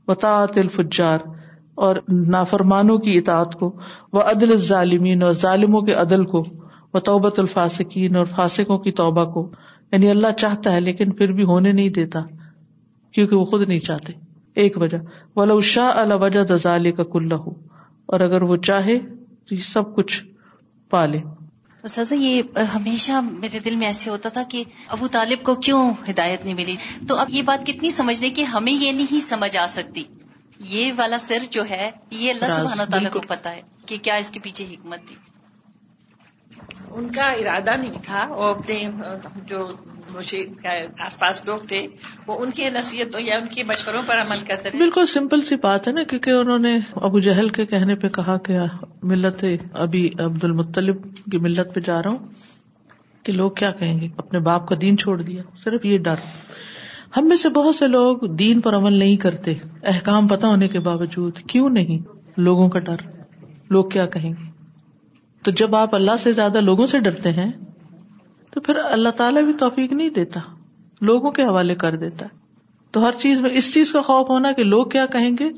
باعۃ الفجار اور نافرمانوں کی اطاعت کو وہ عدل ظالمین اور ظالموں کے عدل کو و توبت الفاسقین اور فاسقوں کی توبہ کو یعنی اللہ چاہتا ہے لیکن پھر بھی ہونے نہیں دیتا کیونکہ وہ خود نہیں چاہتے ایک وجہ والا شاہ وجہ دزالے کا کل اگر وہ چاہے تو یہ سب کچھ پالے سزا یہ ہمیشہ میرے دل میں ایسے ہوتا تھا کہ ابو طالب کو کیوں ہدایت نہیں ملی تو اب یہ بات کتنی سمجھ کی کہ ہمیں یہ نہیں سمجھ آ سکتی یہ والا سر جو ہے یہ اللہ سبحانہ تعالیٰ کو پتا ہے کہ کیا اس کے پیچھے حکمت تھی ان کا ارادہ نہیں تھا وہ اپنے جو آس پاس لوگ تھے وہ ان کی نصیحتوں یا ان کے مشوروں پر عمل کرتے بالکل سمپل سی بات ہے نا کیونکہ انہوں نے ابو جہل کے کہنے پہ کہا کہ ملت ابھی عبد المطلب کی ملت پہ جا رہا ہوں کہ لوگ کیا کہیں گے اپنے باپ کا دین چھوڑ دیا صرف یہ ڈر ہم میں سے بہت سے لوگ دین پر عمل نہیں کرتے احکام پتا ہونے کے باوجود کیوں نہیں لوگوں کا ڈر لوگ کیا کہیں گے تو جب آپ اللہ سے زیادہ لوگوں سے ڈرتے ہیں تو پھر اللہ تعالیٰ بھی توفیق نہیں دیتا لوگوں کے حوالے کر دیتا تو ہر چیز میں اس چیز کا خوف ہونا کہ لوگ کیا کہیں گے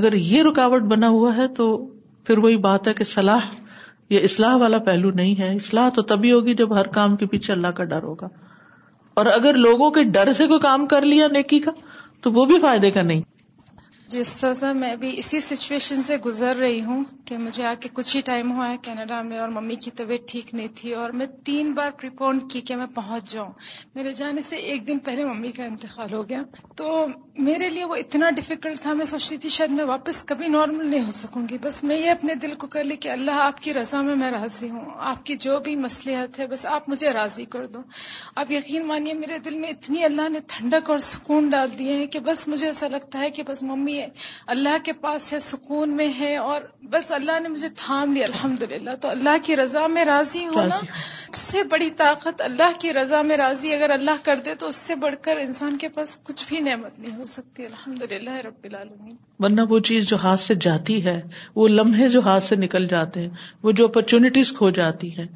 اگر یہ رکاوٹ بنا ہوا ہے تو پھر وہی بات ہے کہ سلاح یہ اصلاح والا پہلو نہیں ہے اصلاح تو تبھی ہوگی جب ہر کام کے پیچھے اللہ کا ڈر ہوگا اور اگر لوگوں کے ڈر سے کوئی کام کر لیا نیکی کا تو وہ بھی فائدے کا نہیں جی استاذہ میں بھی اسی سچویشن سے گزر رہی ہوں کہ مجھے آ کے کچھ ہی ٹائم ہوا ہے کینیڈا میں اور ممی کی طبیعت ٹھیک نہیں تھی اور میں تین بار پریپونڈ کی کہ میں پہنچ جاؤں میرے جانے سے ایک دن پہلے ممی کا انتقال ہو گیا تو میرے لیے وہ اتنا ڈفیکلٹ تھا میں سوچتی تھی شاید میں واپس کبھی نارمل نہیں ہو سکوں گی بس میں یہ اپنے دل کو کر لی کہ اللہ آپ کی رضا میں میں راضی ہوں آپ کی جو بھی مسلحت ہے بس آپ مجھے راضی کر دو آپ یقین مانیے میرے دل میں اتنی اللہ نے ٹھنڈک اور سکون ڈال دیے ہیں کہ بس مجھے ایسا لگتا ہے کہ بس ممی ہے اللہ کے پاس ہے سکون میں ہے اور بس اللہ نے مجھے تھام لیا الحمد تو اللہ کی رضا میں راضی ہونا اس سے بڑی طاقت اللہ کی رضا میں راضی اگر اللہ کر دے تو اس سے بڑھ کر انسان کے پاس کچھ بھی نعمت نہیں ہو سکتی الحمد للہ رب العالمین ورنہ وہ چیز جو ہاتھ سے جاتی ہے وہ لمحے جو ہاتھ سے نکل جاتے ہیں وہ جو اپرچونیٹیز کھو جاتی ہیں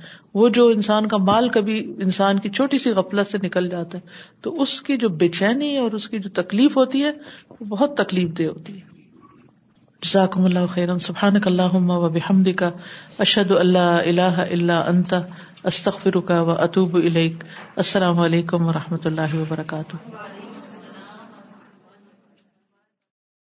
وہ جو انسان کا مال کبھی انسان کی چھوٹی سی غفلت سے نکل جاتا ہے تو اس کی جو بے چینی اور اس کی جو تکلیف ہوتی ہے وہ بہت تکلیف دہ ہوتی ہے جزاکم اللہ خیرم صبح اللہ وحمدہ اشد اللہ الہ اللہ انت استخ فرکا و اطوب الیک السلام علیکم و رحمۃ اللہ وبرکاتہ